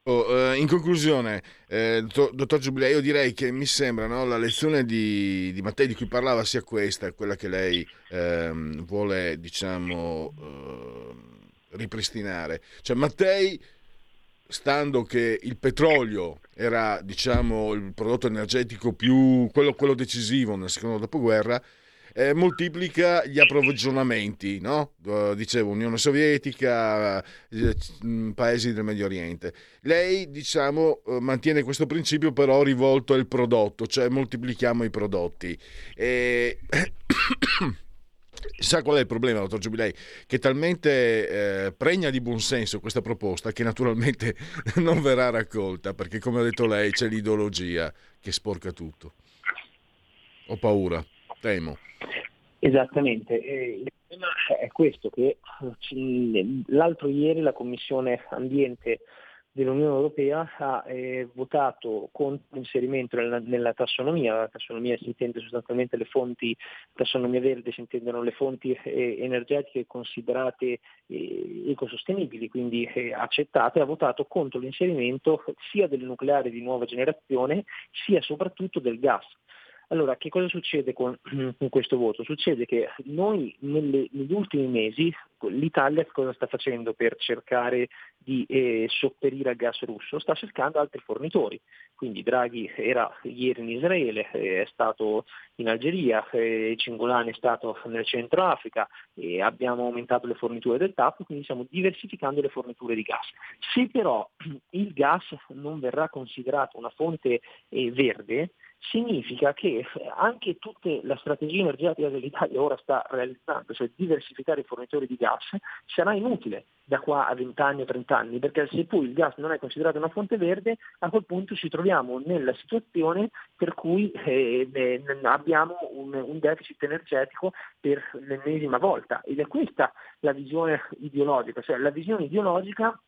Oh, eh, in conclusione, eh, dottor Giubilei, io direi che mi sembra no, la lezione di, di, Mattei di cui parlava sia questa, quella che lei ehm, vuole, diciamo, eh, ripristinare. Cioè Mattei stando che il petrolio era diciamo, il prodotto energetico più quello, quello decisivo nel secondo dopoguerra, eh, moltiplica gli approvvigionamenti, no? dicevo Unione Sovietica, eh, paesi del Medio Oriente. Lei diciamo, eh, mantiene questo principio però rivolto al prodotto, cioè moltiplichiamo i prodotti. E... Sa qual è il problema, dottor Giubilei? Che è talmente eh, pregna di buonsenso questa proposta che naturalmente non verrà raccolta, perché come ha detto lei c'è l'ideologia che sporca tutto. Ho paura, temo. Esattamente, il problema è questo, che l'altro ieri la Commissione Ambiente dell'Unione Europea ha eh, votato contro l'inserimento nella, tassonomia, la tassonomia si intende sostanzialmente le fonti, tassonomia verde si intendono le fonti eh, energetiche considerate eh, ecosostenibili, quindi eh, accettate, ha votato contro l'inserimento sia del nucleare di nuova generazione sia soprattutto del gas. Allora, che cosa succede con, con questo voto? Succede che noi nelle, negli ultimi mesi l'Italia cosa sta facendo per cercare di eh, sopperire al gas russo? Sta cercando altri fornitori. Quindi Draghi era ieri in Israele, eh, è stato in Algeria, eh, Cingolani è stato nel centro Africa, eh, abbiamo aumentato le forniture del TAP, quindi stiamo diversificando le forniture di gas. Se però il gas non verrà considerato una fonte eh, verde, significa che anche tutta la strategia energetica dell'Italia ora sta realizzando, cioè diversificare i fornitori di gas, sarà inutile da qua a 20 anni o 30 anni, perché se poi il gas non è considerato una fonte verde, a quel punto ci troviamo nella situazione per cui eh, abbiamo un, un deficit energetico per l'ennesima volta. Ed è questa la visione ideologica, cioè la visione ideologica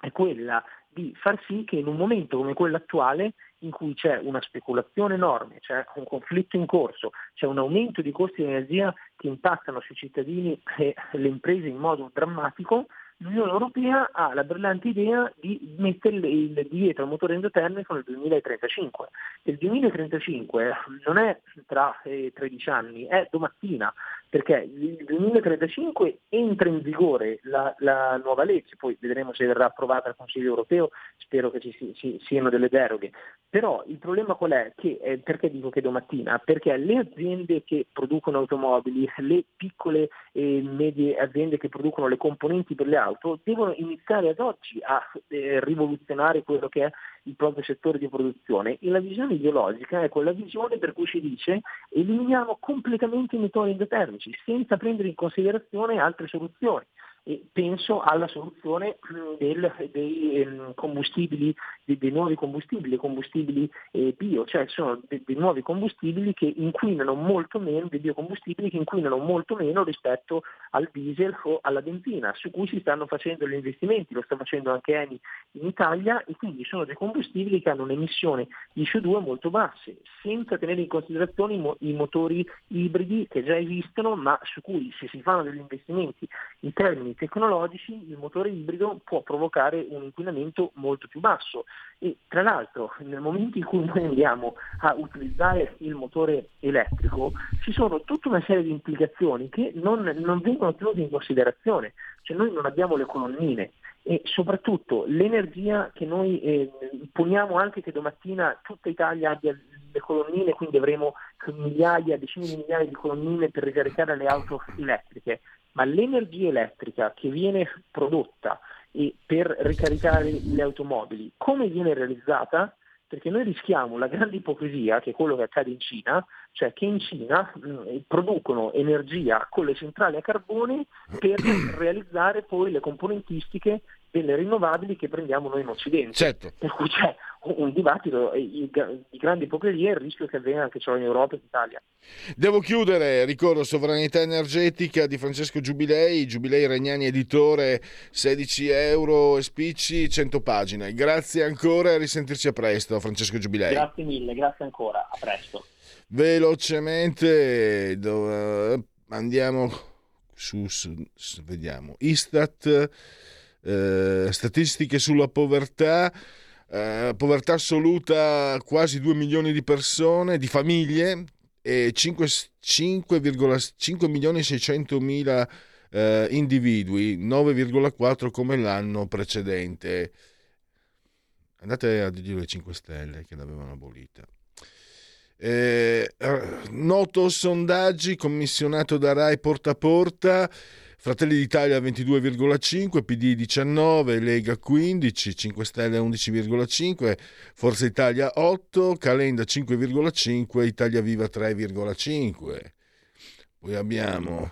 è quella di far sì che in un momento come quello attuale in cui c'è una speculazione enorme, c'è un conflitto in corso, c'è un aumento di costi di energia che impattano sui cittadini e le imprese in modo drammatico, l'Unione Europea ha la brillante idea di mettere il divieto al motore endotermico nel 2035. Il 2035 non è tra eh, 13 anni, è domattina, perché nel 2035 entra in vigore la, la, nuova legge, poi vedremo se verrà approvata dal Consiglio europeo, spero che ci, ci siano delle deroghe. Però il problema qual è? Che, eh, perché dico che domattina? Perché le aziende che producono automobili, le piccole e medie aziende che producono le componenti per le auto devono iniziare ad oggi a eh, rivoluzionare quello che è il proprio settore di produzione e la visione ideologica è quella visione per cui si dice eliminiamo completamente i motori endotermici senza prendere in considerazione altre soluzioni penso alla soluzione del, dei ehm, combustibili, dei, dei, nuovi combustibili, combustibili eh, bio, cioè sono dei, dei, nuovi combustibili che inquinano molto meno, dei biocombustibili che inquinano molto meno rispetto al diesel o alla benzina, su cui si stanno facendo gli investimenti, lo sta facendo anche Eni in Italia e quindi sono dei combustibili che hanno un'emissione di CO2 molto basse, senza tenere in considerazione i, mo- i motori ibridi che già esistono, ma su cui se si fanno degli investimenti in termini tecnologici il motore ibrido può provocare un inquinamento molto più basso. E tra l'altro nel momento in cui noi andiamo a utilizzare il motore elettrico ci sono tutta una serie di implicazioni che non, non vengono tenute in considerazione, cioè noi non abbiamo le colonnine e soprattutto l'energia che noi eh, poniamo anche che domattina tutta Italia abbia le colonnine, quindi avremo migliaia, decine di migliaia di colonnine per ricaricare le auto elettriche ma l'energia elettrica che viene prodotta per ricaricare le automobili, come viene realizzata? Perché noi rischiamo la grande ipocrisia, che è quello che accade in Cina, cioè che in Cina mh, producono energia con le centrali a carbone per realizzare poi le componentistiche delle rinnovabili che prendiamo noi in Occidente. Certo. Per cui c'è un dibattito di grande ipocrisia e il rischio che avvenga anche ciò in Europa e in Italia. Devo chiudere, ricordo Sovranità Energetica di Francesco Giubilei, Giubilei Regnani editore, 16 euro e spicci, 100 pagine. Grazie ancora e a risentirci a presto Francesco Giubilei. Grazie mille, grazie ancora, a presto. Velocemente andiamo su, su vediamo, Istat eh, statistiche sulla povertà, eh, povertà assoluta quasi 2 milioni di persone, di famiglie e 5, 5,5 milioni e 600 mila eh, individui, 9,4 come l'anno precedente. Andate a dire le 5 Stelle che l'avevano abolita. Eh, noto sondaggi commissionato da Rai porta a porta Fratelli d'Italia 22,5, PD 19, Lega 15, 5 Stelle 11,5, Forza Italia 8, Calenda 5,5, Italia Viva 3,5. Poi abbiamo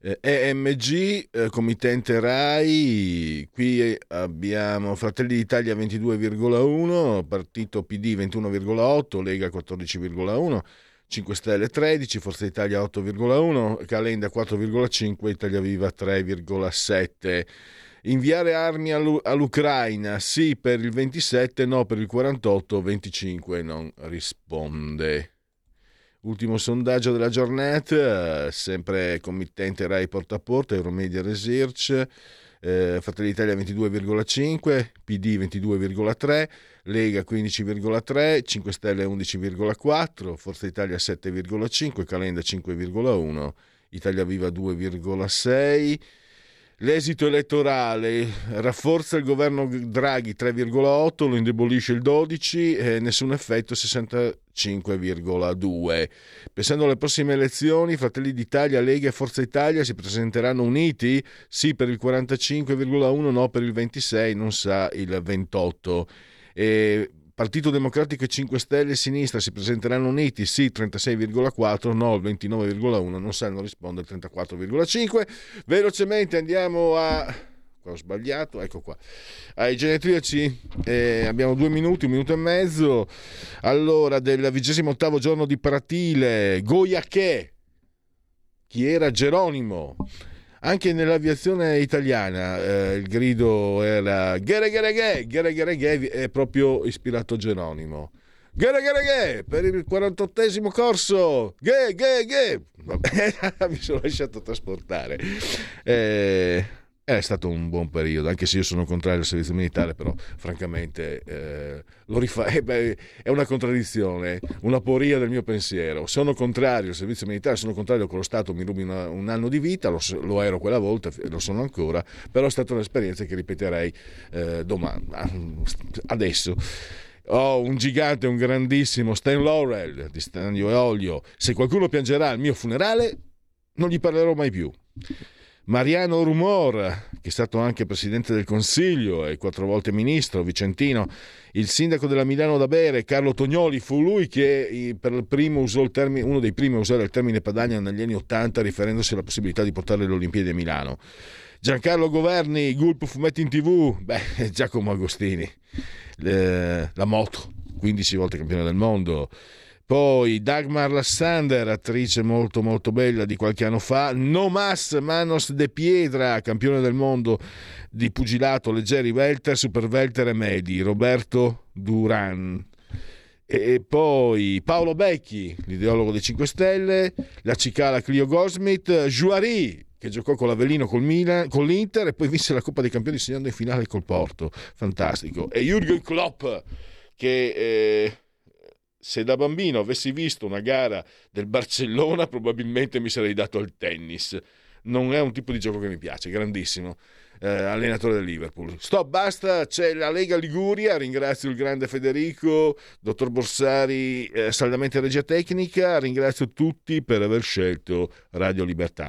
eh, EMG, eh, committente RAI, qui abbiamo Fratelli d'Italia 22,1, Partito PD 21,8, Lega 14,1. 5 Stelle 13, Forza Italia 8,1, Calenda 4,5, Italia Viva 3,7. Inviare armi all'Ucraina, sì per il 27, no per il 48, 25 non risponde. Ultimo sondaggio della giornata, sempre committente Rai Porta a Porta, Euromedia Research, eh, Fratelli d'Italia 22,5, PD 22,3, Lega 15,3, 5 Stelle 11,4, Forza Italia 7,5, Calenda 5,1, Italia Viva 2,6. L'esito elettorale rafforza il governo Draghi 3,8, lo indebolisce il 12 e nessun effetto 65,2. Pensando alle prossime elezioni, Fratelli d'Italia, Lega e Forza Italia si presenteranno uniti? Sì per il 45,1, no per il 26, non sa il 28. E Partito Democratico e 5 Stelle e Sinistra si presenteranno uniti, sì 36,4, no il 29,1, non sanno rispondere il 34,5. Velocemente andiamo a... Ho sbagliato, ecco qua. Ai genetriaci eh, abbiamo due minuti, un minuto e mezzo. Allora, del vigesimo ottavo giorno di Pratile, Goia che? Chi era Geronimo? Anche nell'aviazione italiana eh, il grido era Ghere Ghere Ghe, Ghere Ghere Ghe è proprio ispirato a Geronimo. Ghere Ghere Ghe per il 48esimo corso, Ghe Ghe Ghe. mi sono lasciato trasportare. Eh, è stato un buon periodo, anche se io sono contrario al servizio militare, però francamente eh, lo rifa- eh, beh, è una contraddizione, una poria del mio pensiero. Sono contrario al servizio militare, sono contrario che lo Stato mi rubi una, un anno di vita, lo, lo, ero quella volta, lo sono ancora, però è stata un'esperienza che ripeterei eh, domani, adesso. Ho un gigante, un grandissimo Stan Laurel di Stanlio e Olio. Se qualcuno piangerà al mio funerale, non gli parlerò mai più. Mariano Rumor, che è stato anche presidente del Consiglio e quattro volte ministro, vicentino, il sindaco della Milano da Bere, Carlo Tognoli, fu lui che per primo usò il termine, uno dei primi a usare il termine Padania negli anni Ottanta, riferendosi alla possibilità di portare le Olimpiadi a Milano. Giancarlo Governi, Gulp Fumetti in TV, beh, Giacomo Agostini, le, la moto, 15 volte campione del mondo. Poi Dagmar Lassander, attrice molto molto bella di qualche anno fa, Nomas Manos de Piedra, campione del mondo di pugilato leggeri welter, super welter e medi, Roberto Duran. E poi Paolo Becchi, l'ideologo dei 5 Stelle, la cicala Clio Goldsmith, Juari, che giocò con l'Avellino col Milan, con l'Inter e poi vinse la Coppa dei Campioni segnando in finale col Porto. Fantastico. E Jürgen Klopp, che... Eh, se da bambino avessi visto una gara del Barcellona probabilmente mi sarei dato al tennis. Non è un tipo di gioco che mi piace, grandissimo. Eh, allenatore del Liverpool. Stop, basta, c'è la Lega Liguria, ringrazio il grande Federico, dottor Borsari, eh, saldamente regia tecnica, ringrazio tutti per aver scelto Radio Libertà.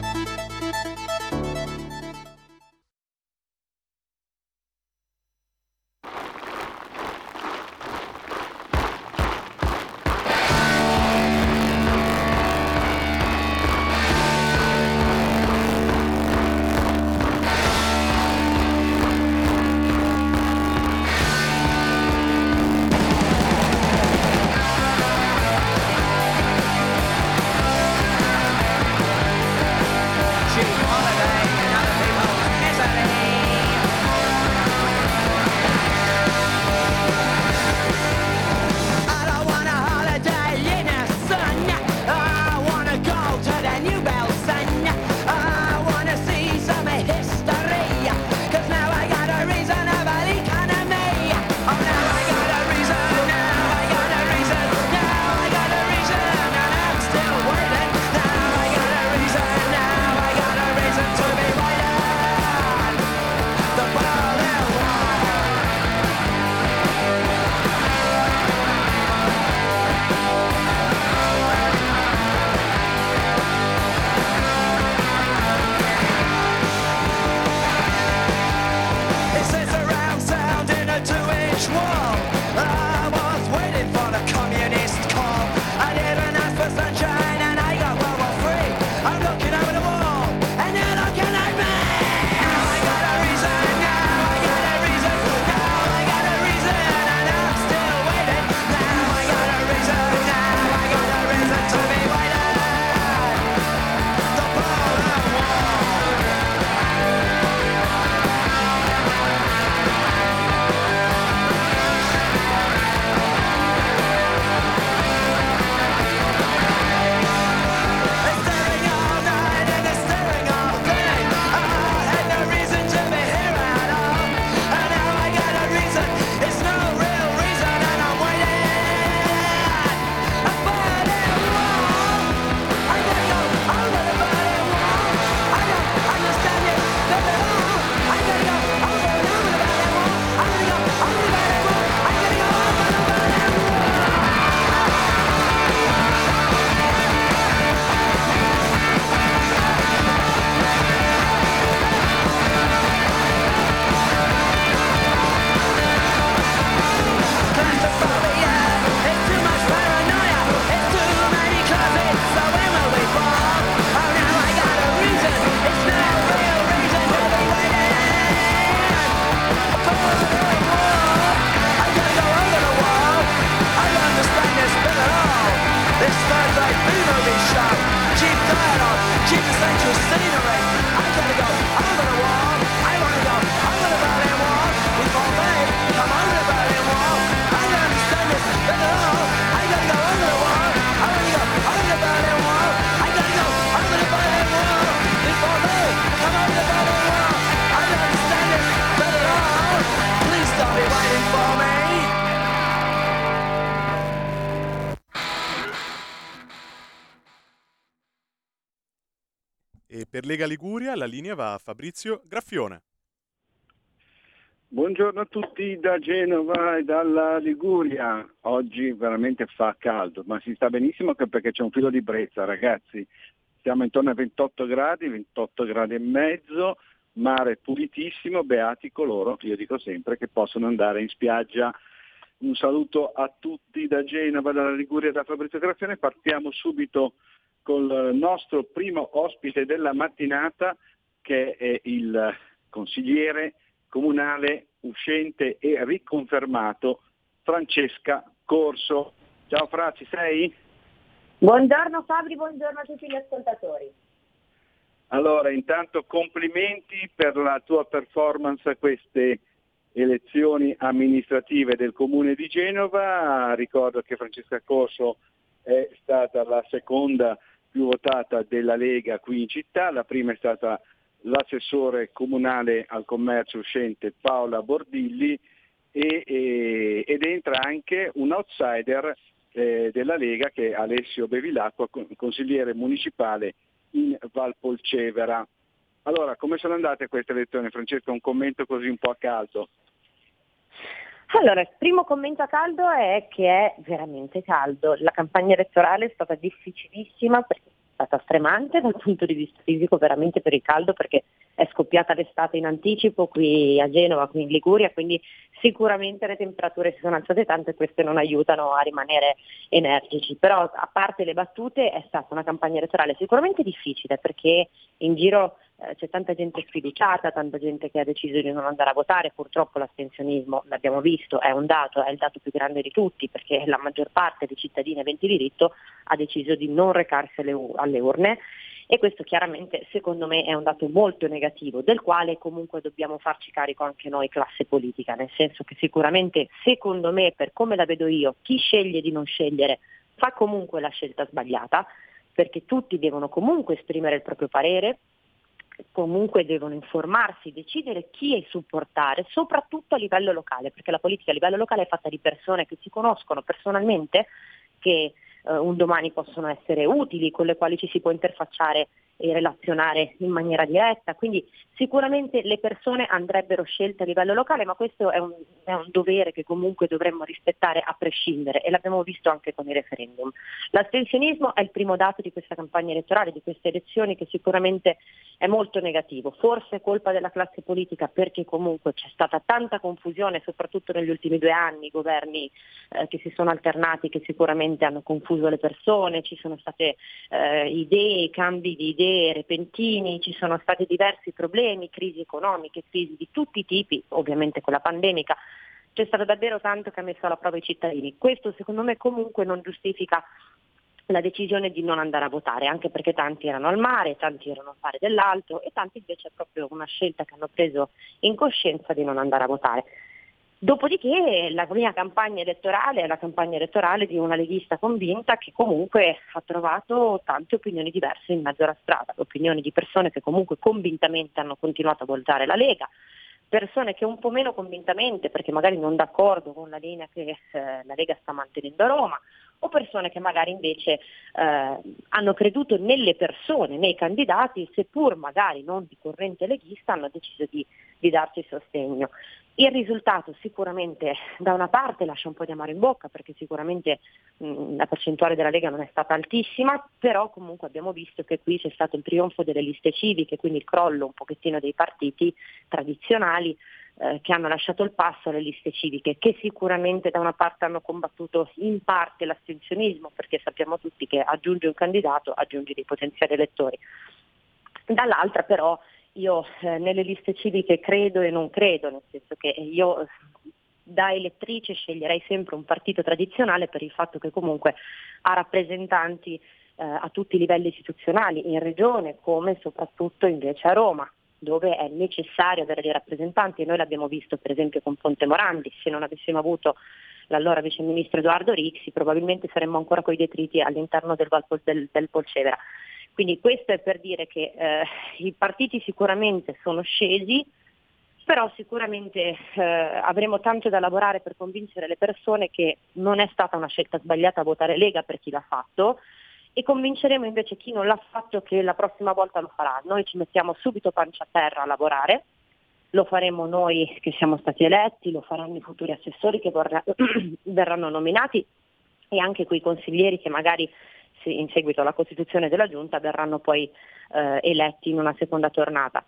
Lega Liguria la linea va a Fabrizio Graffione. Buongiorno a tutti da Genova e dalla Liguria. Oggi veramente fa caldo, ma si sta benissimo anche perché c'è un filo di brezza, ragazzi. Siamo intorno ai 28 gradi, 28 gradi e mezzo, mare pulitissimo, beati coloro, io dico sempre, che possono andare in spiaggia. Un saluto a tutti da Genova, dalla Liguria e da Fabrizio Graffione. Partiamo subito col nostro primo ospite della mattinata che è il consigliere comunale uscente e riconfermato Francesca Corso. Ciao Fra, ci sei? Buongiorno Fabri, buongiorno a tutti gli ascoltatori. Allora, intanto complimenti per la tua performance a queste elezioni amministrative del Comune di Genova. Ricordo che Francesca Corso è stata la seconda più votata della Lega qui in città, la prima è stata l'assessore comunale al commercio uscente Paola Bordilli e, e, ed entra anche un outsider eh, della Lega che è Alessio Bevilacqua, consigliere municipale in Valpolcevera. Allora, come sono andate queste elezioni? Francesco, un commento così un po' a caldo. Allora, il primo commento a caldo è che è veramente caldo. La campagna elettorale è stata difficilissima perché è stata stremante dal punto di vista fisico, veramente per il caldo, perché è scoppiata l'estate in anticipo qui a Genova, qui in Liguria, quindi sicuramente le temperature si sono alzate tanto e queste non aiutano a rimanere energici. Però a parte le battute è stata una campagna elettorale sicuramente difficile perché in giro eh, c'è tanta gente sfiduciata, tanta gente che ha deciso di non andare a votare, purtroppo l'astensionismo, l'abbiamo visto, è un dato, è il dato più grande di tutti, perché la maggior parte dei cittadini aventi diritto ha deciso di non recarsi alle, alle urne e questo chiaramente secondo me è un dato molto negativo, del quale comunque dobbiamo farci carico anche noi classe politica, nel senso che sicuramente secondo me, per come la vedo io, chi sceglie di non scegliere fa comunque la scelta sbagliata, perché tutti devono comunque esprimere il proprio parere, comunque devono informarsi, decidere chi supportare, soprattutto a livello locale, perché la politica a livello locale è fatta di persone che si conoscono personalmente, che eh, un domani possono essere utili, con le quali ci si può interfacciare e relazionare in maniera diretta. Quindi sicuramente le persone andrebbero scelte a livello locale, ma questo è un, è un, dovere che comunque dovremmo rispettare a prescindere e l'abbiamo visto anche con i referendum. L'astensionismo è il primo dato di questa campagna elettorale, di queste elezioni che sicuramente è molto negativo. Forse è colpa della classe politica perché comunque c'è stata tanta confusione, soprattutto negli ultimi due anni, i governi eh, che si sono alternati, che sicuramente hanno confuso le persone, ci sono state eh, idee, cambi di idee repentini, ci sono stati diversi problemi, crisi economiche, crisi di tutti i tipi, ovviamente quella pandemica, c'è stato davvero tanto che ha messo alla prova i cittadini. Questo secondo me comunque non giustifica la decisione di non andare a votare, anche perché tanti erano al mare, tanti erano a fare dell'altro e tanti invece è proprio una scelta che hanno preso in coscienza di non andare a votare. Dopodiché la mia campagna elettorale è la campagna elettorale di una leghista convinta che comunque ha trovato tante opinioni diverse in mezzo alla strada, opinioni di persone che comunque convintamente hanno continuato a votare la Lega, persone che un po' meno convintamente, perché magari non d'accordo con la linea che eh, la Lega sta mantenendo a Roma, o persone che magari invece eh, hanno creduto nelle persone, nei candidati, seppur magari non di corrente leghista, hanno deciso di, di darci sostegno. Il risultato sicuramente da una parte lascia un po' di amaro in bocca perché sicuramente mh, la percentuale della Lega non è stata altissima, però comunque abbiamo visto che qui c'è stato il trionfo delle liste civiche, quindi il crollo un pochettino dei partiti tradizionali eh, che hanno lasciato il passo alle liste civiche, che sicuramente da una parte hanno combattuto in parte l'astensionismo, perché sappiamo tutti che aggiunge un candidato, aggiunge dei potenziali elettori. Dall'altra però io eh, nelle liste civiche credo e non credo, nel senso che io da elettrice sceglierei sempre un partito tradizionale per il fatto che comunque ha rappresentanti eh, a tutti i livelli istituzionali, in regione come soprattutto invece a Roma dove è necessario avere dei rappresentanti. E noi l'abbiamo visto per esempio con Ponte Morandi, se non avessimo avuto l'allora vice ministro Edoardo Rixi probabilmente saremmo ancora coi detriti all'interno del, del, del Polcevera. Quindi questo è per dire che eh, i partiti sicuramente sono scesi, però sicuramente eh, avremo tanto da lavorare per convincere le persone che non è stata una scelta sbagliata votare Lega per chi l'ha fatto e convinceremo invece chi non l'ha fatto che la prossima volta lo farà. Noi ci mettiamo subito pancia a terra a lavorare, lo faremo noi che siamo stati eletti, lo faranno i futuri assessori che vorrà, verranno nominati e anche quei consiglieri che magari in seguito alla costituzione della Giunta verranno poi eh, eletti in una seconda tornata.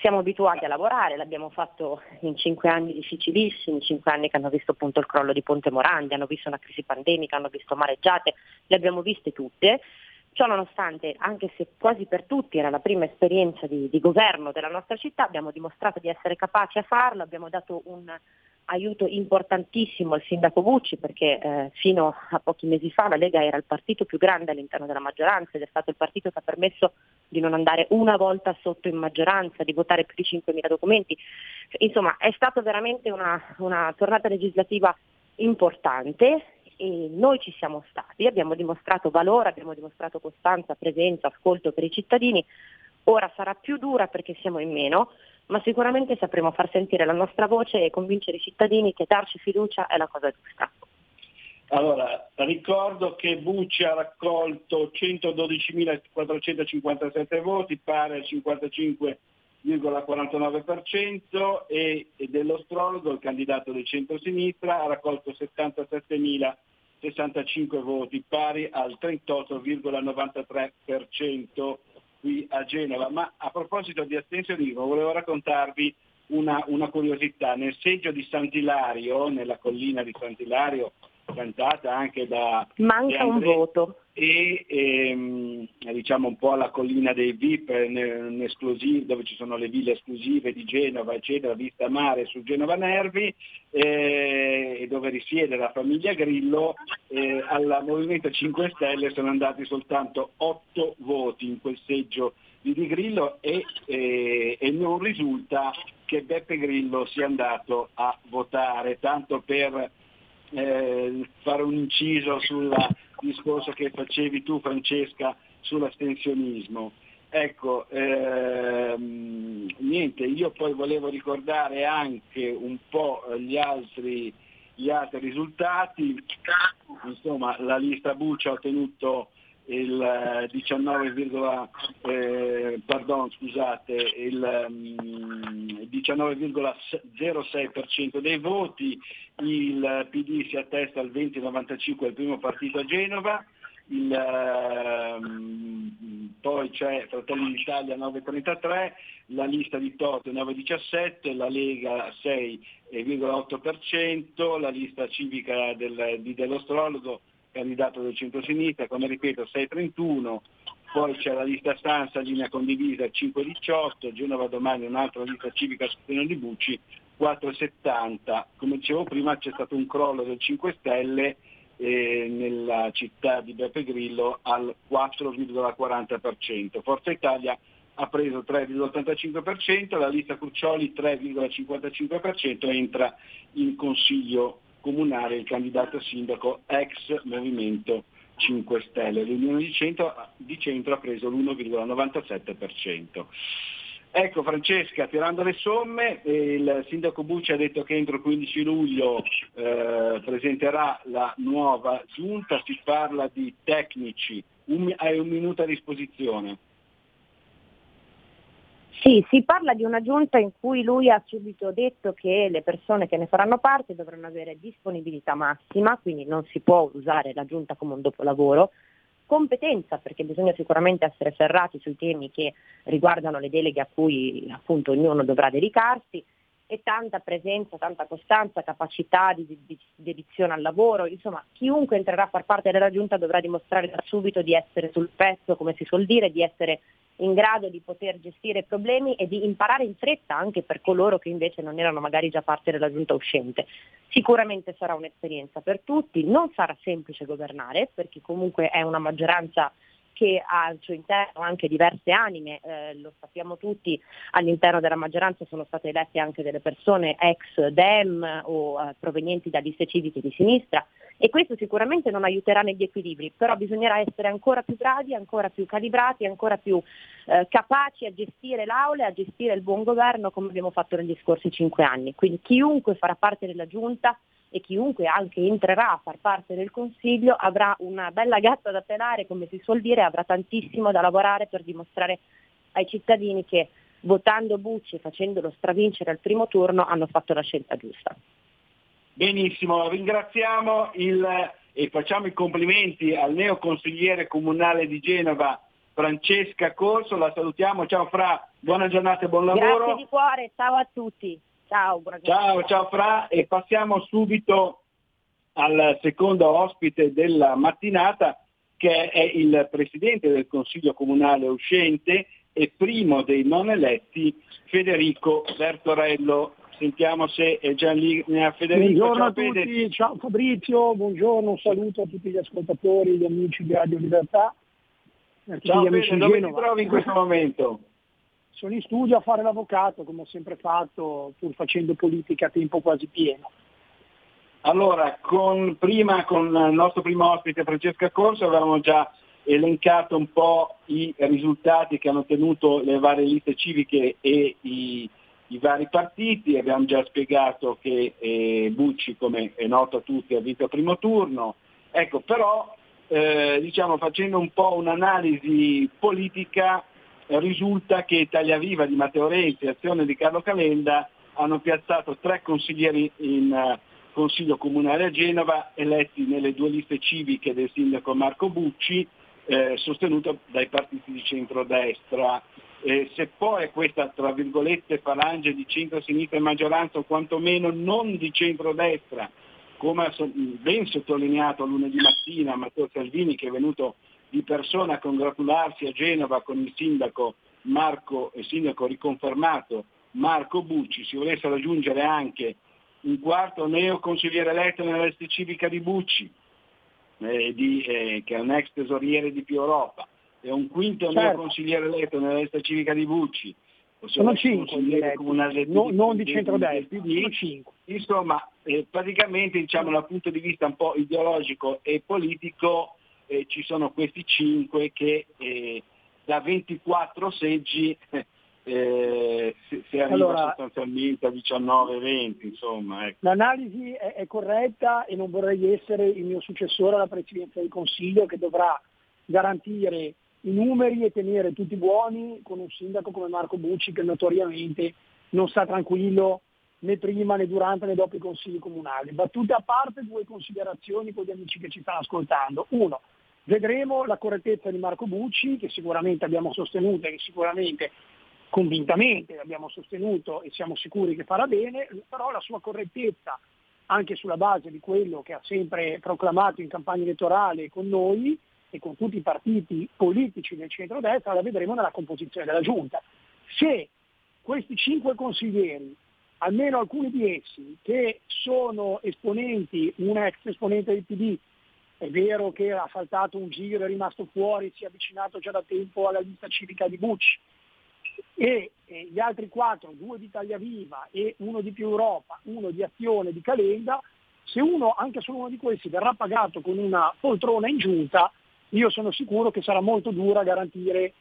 Siamo abituati a lavorare, l'abbiamo fatto in cinque anni difficilissimi, cinque anni che hanno visto appunto il crollo di Ponte Morandi, hanno visto una crisi pandemica, hanno visto mareggiate, le abbiamo viste tutte. Ciò nonostante, anche se quasi per tutti era la prima esperienza di, di governo della nostra città, abbiamo dimostrato di essere capaci a farlo, abbiamo dato un aiuto importantissimo al sindaco Bucci perché eh, fino a pochi mesi fa la Lega era il partito più grande all'interno della maggioranza ed è stato il partito che ha permesso di non andare una volta sotto in maggioranza, di votare più di 5.000 documenti. Insomma, è stata veramente una, una tornata legislativa importante e noi ci siamo stati, abbiamo dimostrato valore, abbiamo dimostrato costanza, presenza, ascolto per i cittadini. Ora sarà più dura perché siamo in meno, ma sicuramente sapremo far sentire la nostra voce e convincere i cittadini che darci fiducia è la cosa giusta. Allora, ricordo che Bucci ha raccolto 112.457 voti, pari al 55,49% e, e dell'Ostrologo, il candidato del centro-sinistra, ha raccolto 77.065 voti, pari al 38,93% qui a Genova. Ma a proposito di astensionismo, volevo raccontarvi una, una curiosità. Nel seggio di Sant'Ilario, nella collina di Sant'Ilario, cantata anche da... Manca un voto. E ehm, diciamo un po' alla collina dei VIP, dove ci sono le ville esclusive di Genova, eccetera, vista mare su Genova Nervi, eh, dove risiede la famiglia Grillo, eh, al Movimento 5 Stelle sono andati soltanto 8 voti in quel seggio di Di Grillo e, eh, e non risulta che Beppe Grillo sia andato a votare, tanto per eh, fare un inciso sul discorso che facevi tu Francesca sull'astensionismo. Ecco, ehm, niente, io poi volevo ricordare anche un po' gli altri, gli altri risultati, insomma la lista Buccia ha ottenuto il 19, eh, pardon, scusate, il um, 19,06% dei voti, il PD si attesta al 20,95 è il primo partito a Genova, il, um, poi c'è Fratelli d'Italia 9,33, la lista di Tote 9,17, la Lega 6,8%, la lista civica del, di dell'Ostrologo candidato del centro-sinistra, come ripeto 631, poi c'è la lista stanza, linea condivisa 518, Genova domani un'altra lista civica sostegno di Bucci 470. Come dicevo prima c'è stato un crollo del 5 Stelle eh, nella città di Beppe Grillo al 4,40%. Forza Italia ha preso 3,85%, la lista Crucioli 3,55% entra in consiglio comunale il candidato sindaco ex Movimento 5 Stelle. L'Unione di Centro, di centro ha preso l'1,97%. Ecco Francesca, tirando le somme, il sindaco Bucci ha detto che entro il 15 luglio eh, presenterà la nuova giunta, si parla di tecnici, un, hai un minuto a disposizione. Sì, si parla di una giunta in cui lui ha subito detto che le persone che ne faranno parte dovranno avere disponibilità massima, quindi non si può usare la giunta come un dopolavoro, competenza perché bisogna sicuramente essere ferrati sui temi che riguardano le deleghe a cui appunto ognuno dovrà dedicarsi e tanta presenza, tanta costanza, capacità di, di, dedizione al lavoro, insomma chiunque entrerà a far parte della giunta dovrà dimostrare da subito di essere sul pezzo, come si suol dire, di essere in grado di poter gestire problemi e di imparare in fretta anche per coloro che invece non erano magari già parte della giunta uscente. Sicuramente sarà un'esperienza per tutti, non sarà semplice governare perché comunque è una maggioranza che ha al suo interno anche diverse anime, eh, lo sappiamo tutti, all'interno della maggioranza sono state elette anche delle persone ex DEM o eh, provenienti da liste civiche di sinistra e questo sicuramente non aiuterà negli equilibri, però bisognerà essere ancora più bravi, ancora più calibrati, ancora più eh, capaci a gestire l'aula e a gestire il buon governo come abbiamo fatto negli scorsi cinque anni. Quindi chiunque farà parte della Giunta e chiunque anche entrerà a far parte del Consiglio avrà una bella gatta da pelare, come si suol dire, avrà tantissimo da lavorare per dimostrare ai cittadini che votando Bucci e facendolo stravincere al primo turno hanno fatto la scelta giusta. Benissimo, ringraziamo il, e facciamo i complimenti al neoconsigliere comunale di Genova Francesca Corso, la salutiamo, ciao Fra, buona giornata e buon lavoro. Grazie di cuore, ciao a tutti. Ciao, ciao, ciao Fra e passiamo subito al secondo ospite della mattinata che è il Presidente del Consiglio Comunale uscente e primo dei non eletti Federico Bertorello. Sentiamo se è già lì Federico. Buongiorno ciao, a tutti, Fede. ciao Fabrizio, buongiorno, un saluto a tutti gli ascoltatori, gli amici di Radio Libertà. Ciao Fede, dove ti trovi in questo momento? Sono in studio a fare l'avvocato, come ho sempre fatto, pur facendo politica a tempo quasi pieno. Allora, con, prima con il nostro primo ospite Francesca Corso avevamo già elencato un po' i risultati che hanno ottenuto le varie liste civiche e i, i vari partiti, abbiamo già spiegato che eh, Bucci, come è noto a tutti, ha vinto il primo turno, ecco, però eh, diciamo, facendo un po' un'analisi politica risulta che Italia Viva di Matteo Renzi e Azione di Carlo Calenda hanno piazzato tre consiglieri in uh, Consiglio Comunale a Genova, eletti nelle due liste civiche del sindaco Marco Bucci, eh, sostenuto dai partiti di centrodestra. Eh, se poi questa, tra virgolette, falange di centro-sinistra e maggioranza, o quantomeno non di centrodestra, come ha ben sottolineato lunedì mattina Matteo Salvini che è venuto di persona a congratularsi a Genova con il sindaco Marco, il sindaco riconfermato Marco Bucci, si volesse raggiungere anche un quarto neoconsigliere eletto nella lista civica di Bucci, eh, di, eh, che è un ex tesoriere di Più Europa, e un quinto certo. neoconsigliere eletto nella lista civica di Bucci, sono cinque no, non di centrodestra, sono cinque. Insomma, eh, praticamente diciamo, dal punto di vista un po' ideologico e politico eh, ci sono questi cinque che eh, da 24 seggi eh, si, si arriva allora, sostanzialmente a 19-20. Insomma, ecco. L'analisi è, è corretta e non vorrei essere il mio successore alla Presidenza del Consiglio che dovrà garantire i numeri e tenere tutti buoni con un sindaco come Marco Bucci che notoriamente non sta tranquillo né prima né durante né dopo i consigli comunali. Battute a parte due considerazioni con gli amici che ci stanno ascoltando. Uno, vedremo la correttezza di Marco Bucci che sicuramente abbiamo sostenuto e che sicuramente convintamente abbiamo sostenuto e siamo sicuri che farà bene, però la sua correttezza anche sulla base di quello che ha sempre proclamato in campagna elettorale con noi e con tutti i partiti politici del centro-destra la vedremo nella composizione della Giunta. Se questi cinque consiglieri, almeno alcuni di essi, che sono esponenti, un ex esponente del PD, è vero che ha saltato un giro, è rimasto fuori, si è avvicinato già da tempo alla lista civica di Bucci, e eh, gli altri quattro, due di Italia Viva e uno di Più Europa, uno di Azione di Calenda, se uno, anche solo uno di questi, verrà pagato con una poltrona in giunta, io sono sicuro che sarà molto dura garantire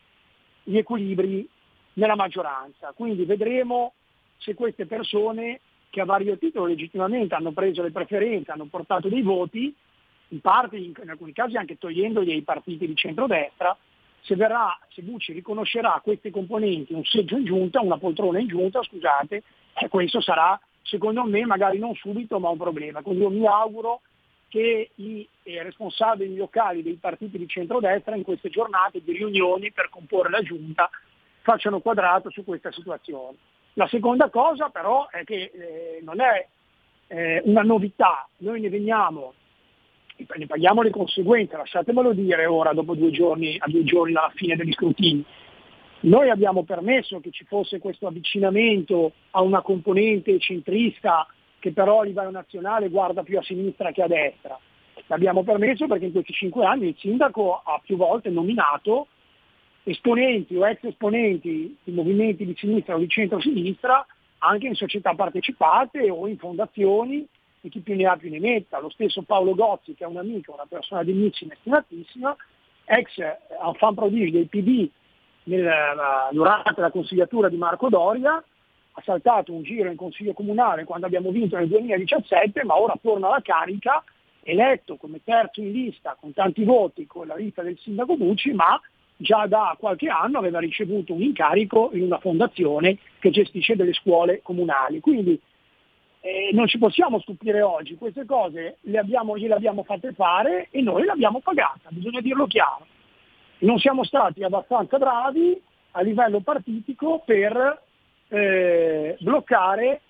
gli equilibri nella maggioranza. Quindi vedremo se queste persone che a vario titolo legittimamente hanno preso le preferenze, hanno portato dei voti, in parte, in alcuni casi anche togliendogli ai partiti di centrodestra, se, verrà, se Bucci riconoscerà a questi componenti un seggio in giunta, una poltrona in giunta, scusate, eh, questo sarà secondo me magari non subito ma un problema. Quindi io mi auguro che i eh, responsabili locali dei partiti di centrodestra in queste giornate di riunioni per comporre la giunta facciano quadrato su questa situazione. La seconda cosa però è che eh, non è eh, una novità, noi ne veniamo, ne paghiamo le conseguenze, lasciatemelo dire ora dopo due giorni, a due giorni dalla fine degli scrutini. Noi abbiamo permesso che ci fosse questo avvicinamento a una componente centrista che però a livello nazionale guarda più a sinistra che a destra. L'abbiamo permesso perché in questi cinque anni il sindaco ha più volte nominato esponenti o ex esponenti di movimenti di sinistra o di centro-sinistra anche in società partecipate o in fondazioni e chi più ne ha più ne metta. Lo stesso Paolo Gozzi, che è un amico, una persona dignissima e stimatissima, ex enfant prodigio del PD nel, durante la consigliatura di Marco Doria, ha saltato un giro in Consiglio Comunale quando abbiamo vinto nel 2017, ma ora torna alla carica, eletto come terzo in lista con tanti voti con la lista del sindaco Bucci, ma già da qualche anno aveva ricevuto un incarico in una fondazione che gestisce delle scuole comunali. Quindi eh, non ci possiamo stupire oggi, queste cose le abbiamo, gliele abbiamo fatte fare e noi le abbiamo pagate, bisogna dirlo chiaro. Non siamo stati abbastanza bravi a livello partitico per eh, bloccare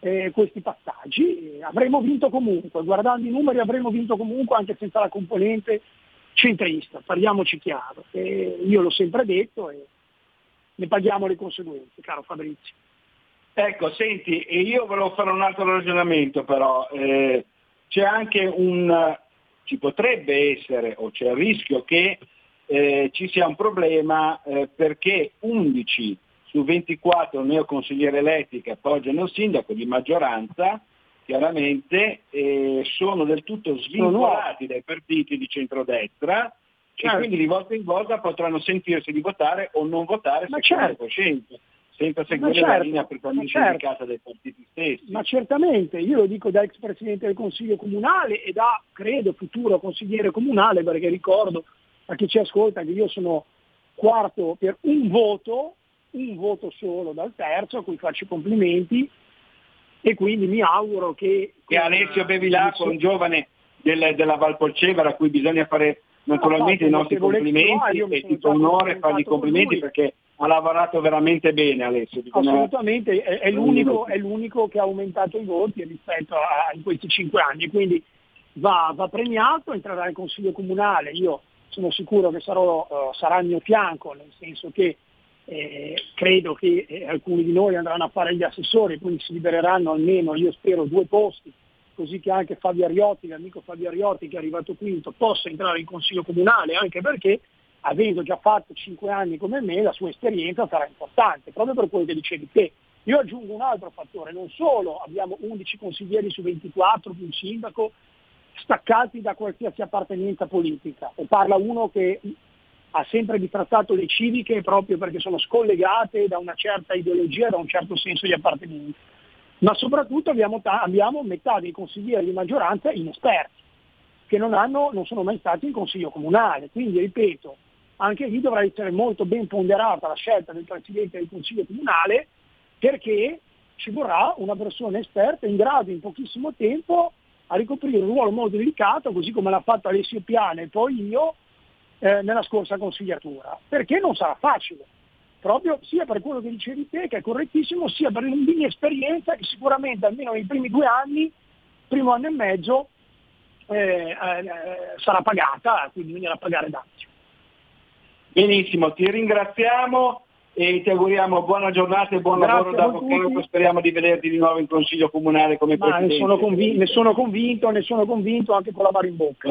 eh, questi passaggi. Avremmo vinto comunque, guardando i numeri avremmo vinto comunque anche senza la componente centrista, parliamoci chiaro. Eh, io l'ho sempre detto e ne paghiamo le conseguenze, caro Fabrizio. Ecco, senti, io volevo fare un altro ragionamento però, eh, c'è anche un, ci potrebbe essere o c'è il rischio che eh, ci sia un problema eh, perché 11 su 24 neoconsiglieri eletti che appoggiano il sindaco di maggioranza chiaramente eh, sono del tutto svincolati dai partiti di centrodestra certo. e quindi di volta in volta potranno sentirsi di votare o non votare Ma secondo certo. coscienza senza seguire certo, la linea prettamente certo. indicata dai partiti stessi. Ma certamente, io lo dico da ex presidente del Consiglio Comunale e da, credo, futuro consigliere comunale, perché ricordo a chi ci ascolta che io sono quarto per un voto, un voto solo dal terzo, a cui faccio i complimenti, e quindi mi auguro che... E Alessio Bevilacqua, un giovane del, della Valpolcevera a cui bisogna fare naturalmente no, i nostri complimenti e ti fa onore fargli i complimenti perché ha lavorato veramente bene Alessio. Assolutamente, è, è, l'unico, è, l'unico, che ha aumentato i voti rispetto a, a questi cinque anni, quindi va, va, premiato, entrerà in Consiglio Comunale, io sono sicuro che sarò, uh, sarà al mio fianco, nel senso che eh, credo che eh, alcuni di noi andranno a fare gli assessori, quindi si libereranno almeno, io spero, due posti, così che anche Fabio Ariotti, l'amico Fabio Ariotti che è arrivato quinto, possa entrare in Consiglio Comunale, anche perché avendo già fatto 5 anni come me, la sua esperienza sarà importante, proprio per quello che dicevi te. Io aggiungo un altro fattore, non solo abbiamo 11 consiglieri su 24 più un sindaco staccati da qualsiasi appartenenza politica, e parla uno che ha sempre ritrattato le civiche proprio perché sono scollegate da una certa ideologia, da un certo senso di appartenenza. Ma soprattutto abbiamo, abbiamo metà dei consiglieri di maggioranza inesperti, che non, hanno, non sono mai stati in consiglio comunale. Quindi, ripeto, anche lì dovrà essere molto ben ponderata la scelta del Presidente del Consiglio comunale perché ci vorrà una persona esperta in grado in pochissimo tempo a ricoprire un ruolo molto delicato, così come l'ha fatto Alessio Piana e poi io, eh, nella scorsa consigliatura, perché non sarà facile, proprio sia per quello che dicevi te, che è correttissimo, sia per l'inesperienza che sicuramente almeno nei primi due anni, primo anno e mezzo, eh, eh, sarà pagata, quindi bisognerà pagare dazio. Benissimo, ti ringraziamo e ti auguriamo buona giornata e buon Grazie lavoro da avvocato. Speriamo di vederti di nuovo in Consiglio Comunale come Ma Presidente. Ne sono, convinto, ne sono convinto, ne sono convinto anche con la mano in bocca.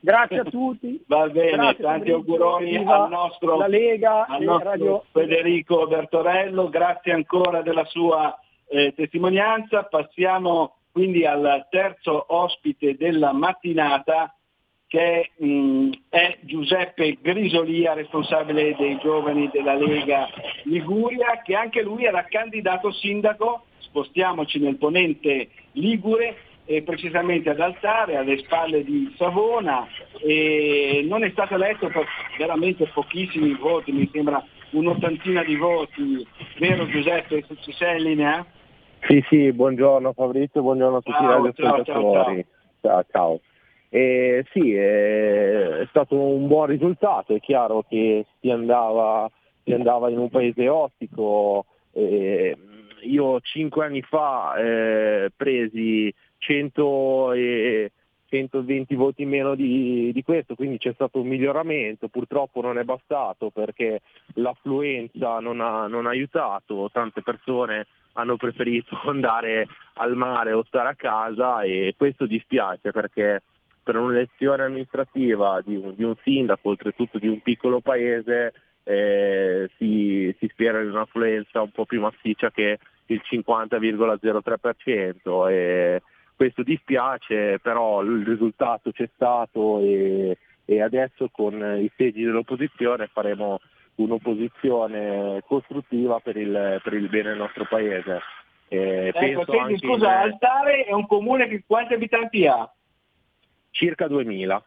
Grazie a tutti. Va bene, Grazie, tanti auguroni al nostro, la Lega, al nostro Radio... Federico Bertorello. Grazie ancora della sua eh, testimonianza. Passiamo quindi al terzo ospite della mattinata che mh, è Giuseppe Grisolia, responsabile dei giovani della Lega Liguria, che anche lui era candidato sindaco, spostiamoci nel ponente Ligure, eh, precisamente ad Altare, alle spalle di Savona, e non è stato eletto per veramente pochissimi voti, mi sembra un'ottantina di voti, vero Giuseppe, se ci sei in linea? Sì, sì, buongiorno Fabrizio, buongiorno a tutti ciao, i radioascoltatori. Ciao, ciao, ciao. ciao. E sì, è, stato un buon risultato, è chiaro che si andava, si andava in un paese ostico. Eh, io cinque anni fa eh, presi 100 e 120 voti meno di, di, questo, quindi c'è stato un miglioramento, purtroppo non è bastato perché l'affluenza non ha, non ha aiutato, tante persone hanno preferito andare al mare o stare a casa e questo dispiace perché per un'elezione amministrativa di un, di un, sindaco, oltretutto di un piccolo paese, eh, si, si, spera in un'affluenza un po' più massiccia che il 50,03% e questo dispiace, però il risultato c'è stato e, e adesso con i seggi dell'opposizione faremo, un'opposizione costruttiva per il, per il bene del nostro paese. Eh, ecco, senti, scusa, in... Altare è un comune che quanti abitanti ha? Circa 2000.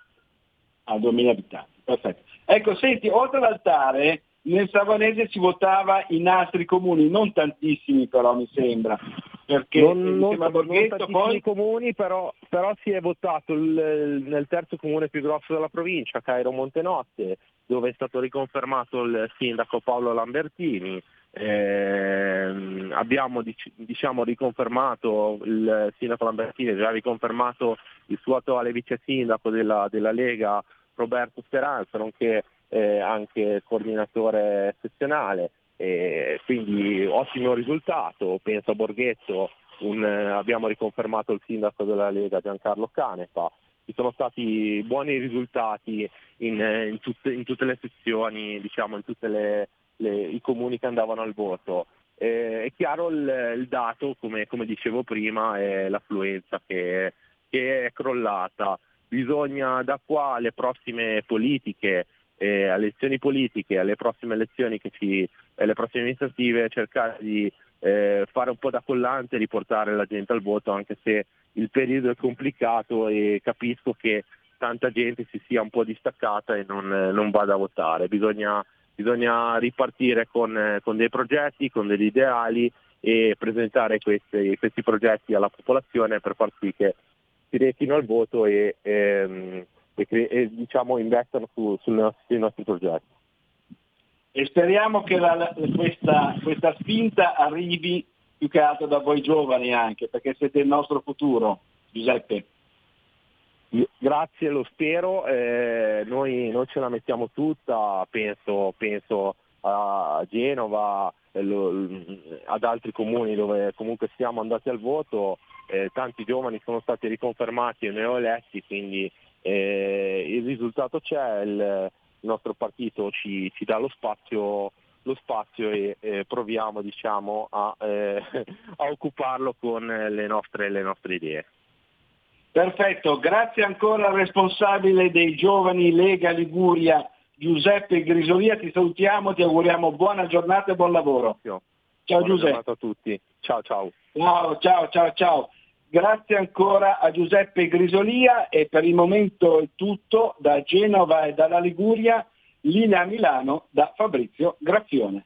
Ah, 2000 abitanti, perfetto. Ecco, senti, oltre all'altare, nel Savanese si votava in altri comuni, non tantissimi però mi sembra, perché non, non, non poi... comuni, però, però, si è votato il, nel terzo comune più grosso della provincia, Cairo Montenotte, dove è stato riconfermato il sindaco Paolo Lambertini. Eh, abbiamo diciamo, riconfermato il sindaco Lambertini, ha già riconfermato il suo attuale vice sindaco della, della Lega Roberto Speranza, nonché eh, anche coordinatore sezionale, eh, quindi ottimo risultato, penso a Borghetto, un, abbiamo riconfermato il sindaco della Lega Giancarlo Canepa, ci sono stati buoni risultati in, in, tutte, in tutte, le sezioni, diciamo, in tutti i comuni che andavano al voto. Eh, è chiaro il, il dato, come, come, dicevo prima, è l'affluenza che, che, è crollata. Bisogna da qua alle prossime politiche eh, elezioni politiche, alle prossime elezioni che ci, alle prossime amministrative, cercare di eh, fare un po' da collante e riportare la gente al voto, anche se il periodo è complicato e capisco che tanta gente si sia un po' distaccata e non, non vada a votare. Bisogna, bisogna ripartire con, con, dei progetti, con degli ideali e presentare questi, questi, progetti alla popolazione per far sì che si rechino al voto e ehm, e, e diciamo, investano su, su, sui nostri progetti. E speriamo che la, questa, questa spinta arrivi più che altro da voi giovani anche, perché siete il nostro futuro, Giuseppe. Grazie, lo spero, eh, noi, noi, ce la mettiamo tutta, penso, penso a Genova, ad altri comuni dove comunque siamo andati al voto, eh, tanti giovani sono stati riconfermati e neoeletti, quindi eh, il risultato c'è, il, il nostro partito ci, ci dà lo spazio, lo spazio e eh, proviamo diciamo, a, eh, a, occuparlo con le nostre, le nostre idee. Perfetto, grazie ancora al responsabile dei giovani Lega Liguria, Giuseppe Grisolia, ti salutiamo, ti auguriamo buona giornata e buon lavoro. Ciao buona Giuseppe. a tutti. Ciao ciao. Ciao ciao ciao ciao. Grazie ancora a Giuseppe Grisolia e per il momento è tutto da Genova e dalla Liguria, linea Milano da Fabrizio Graffione.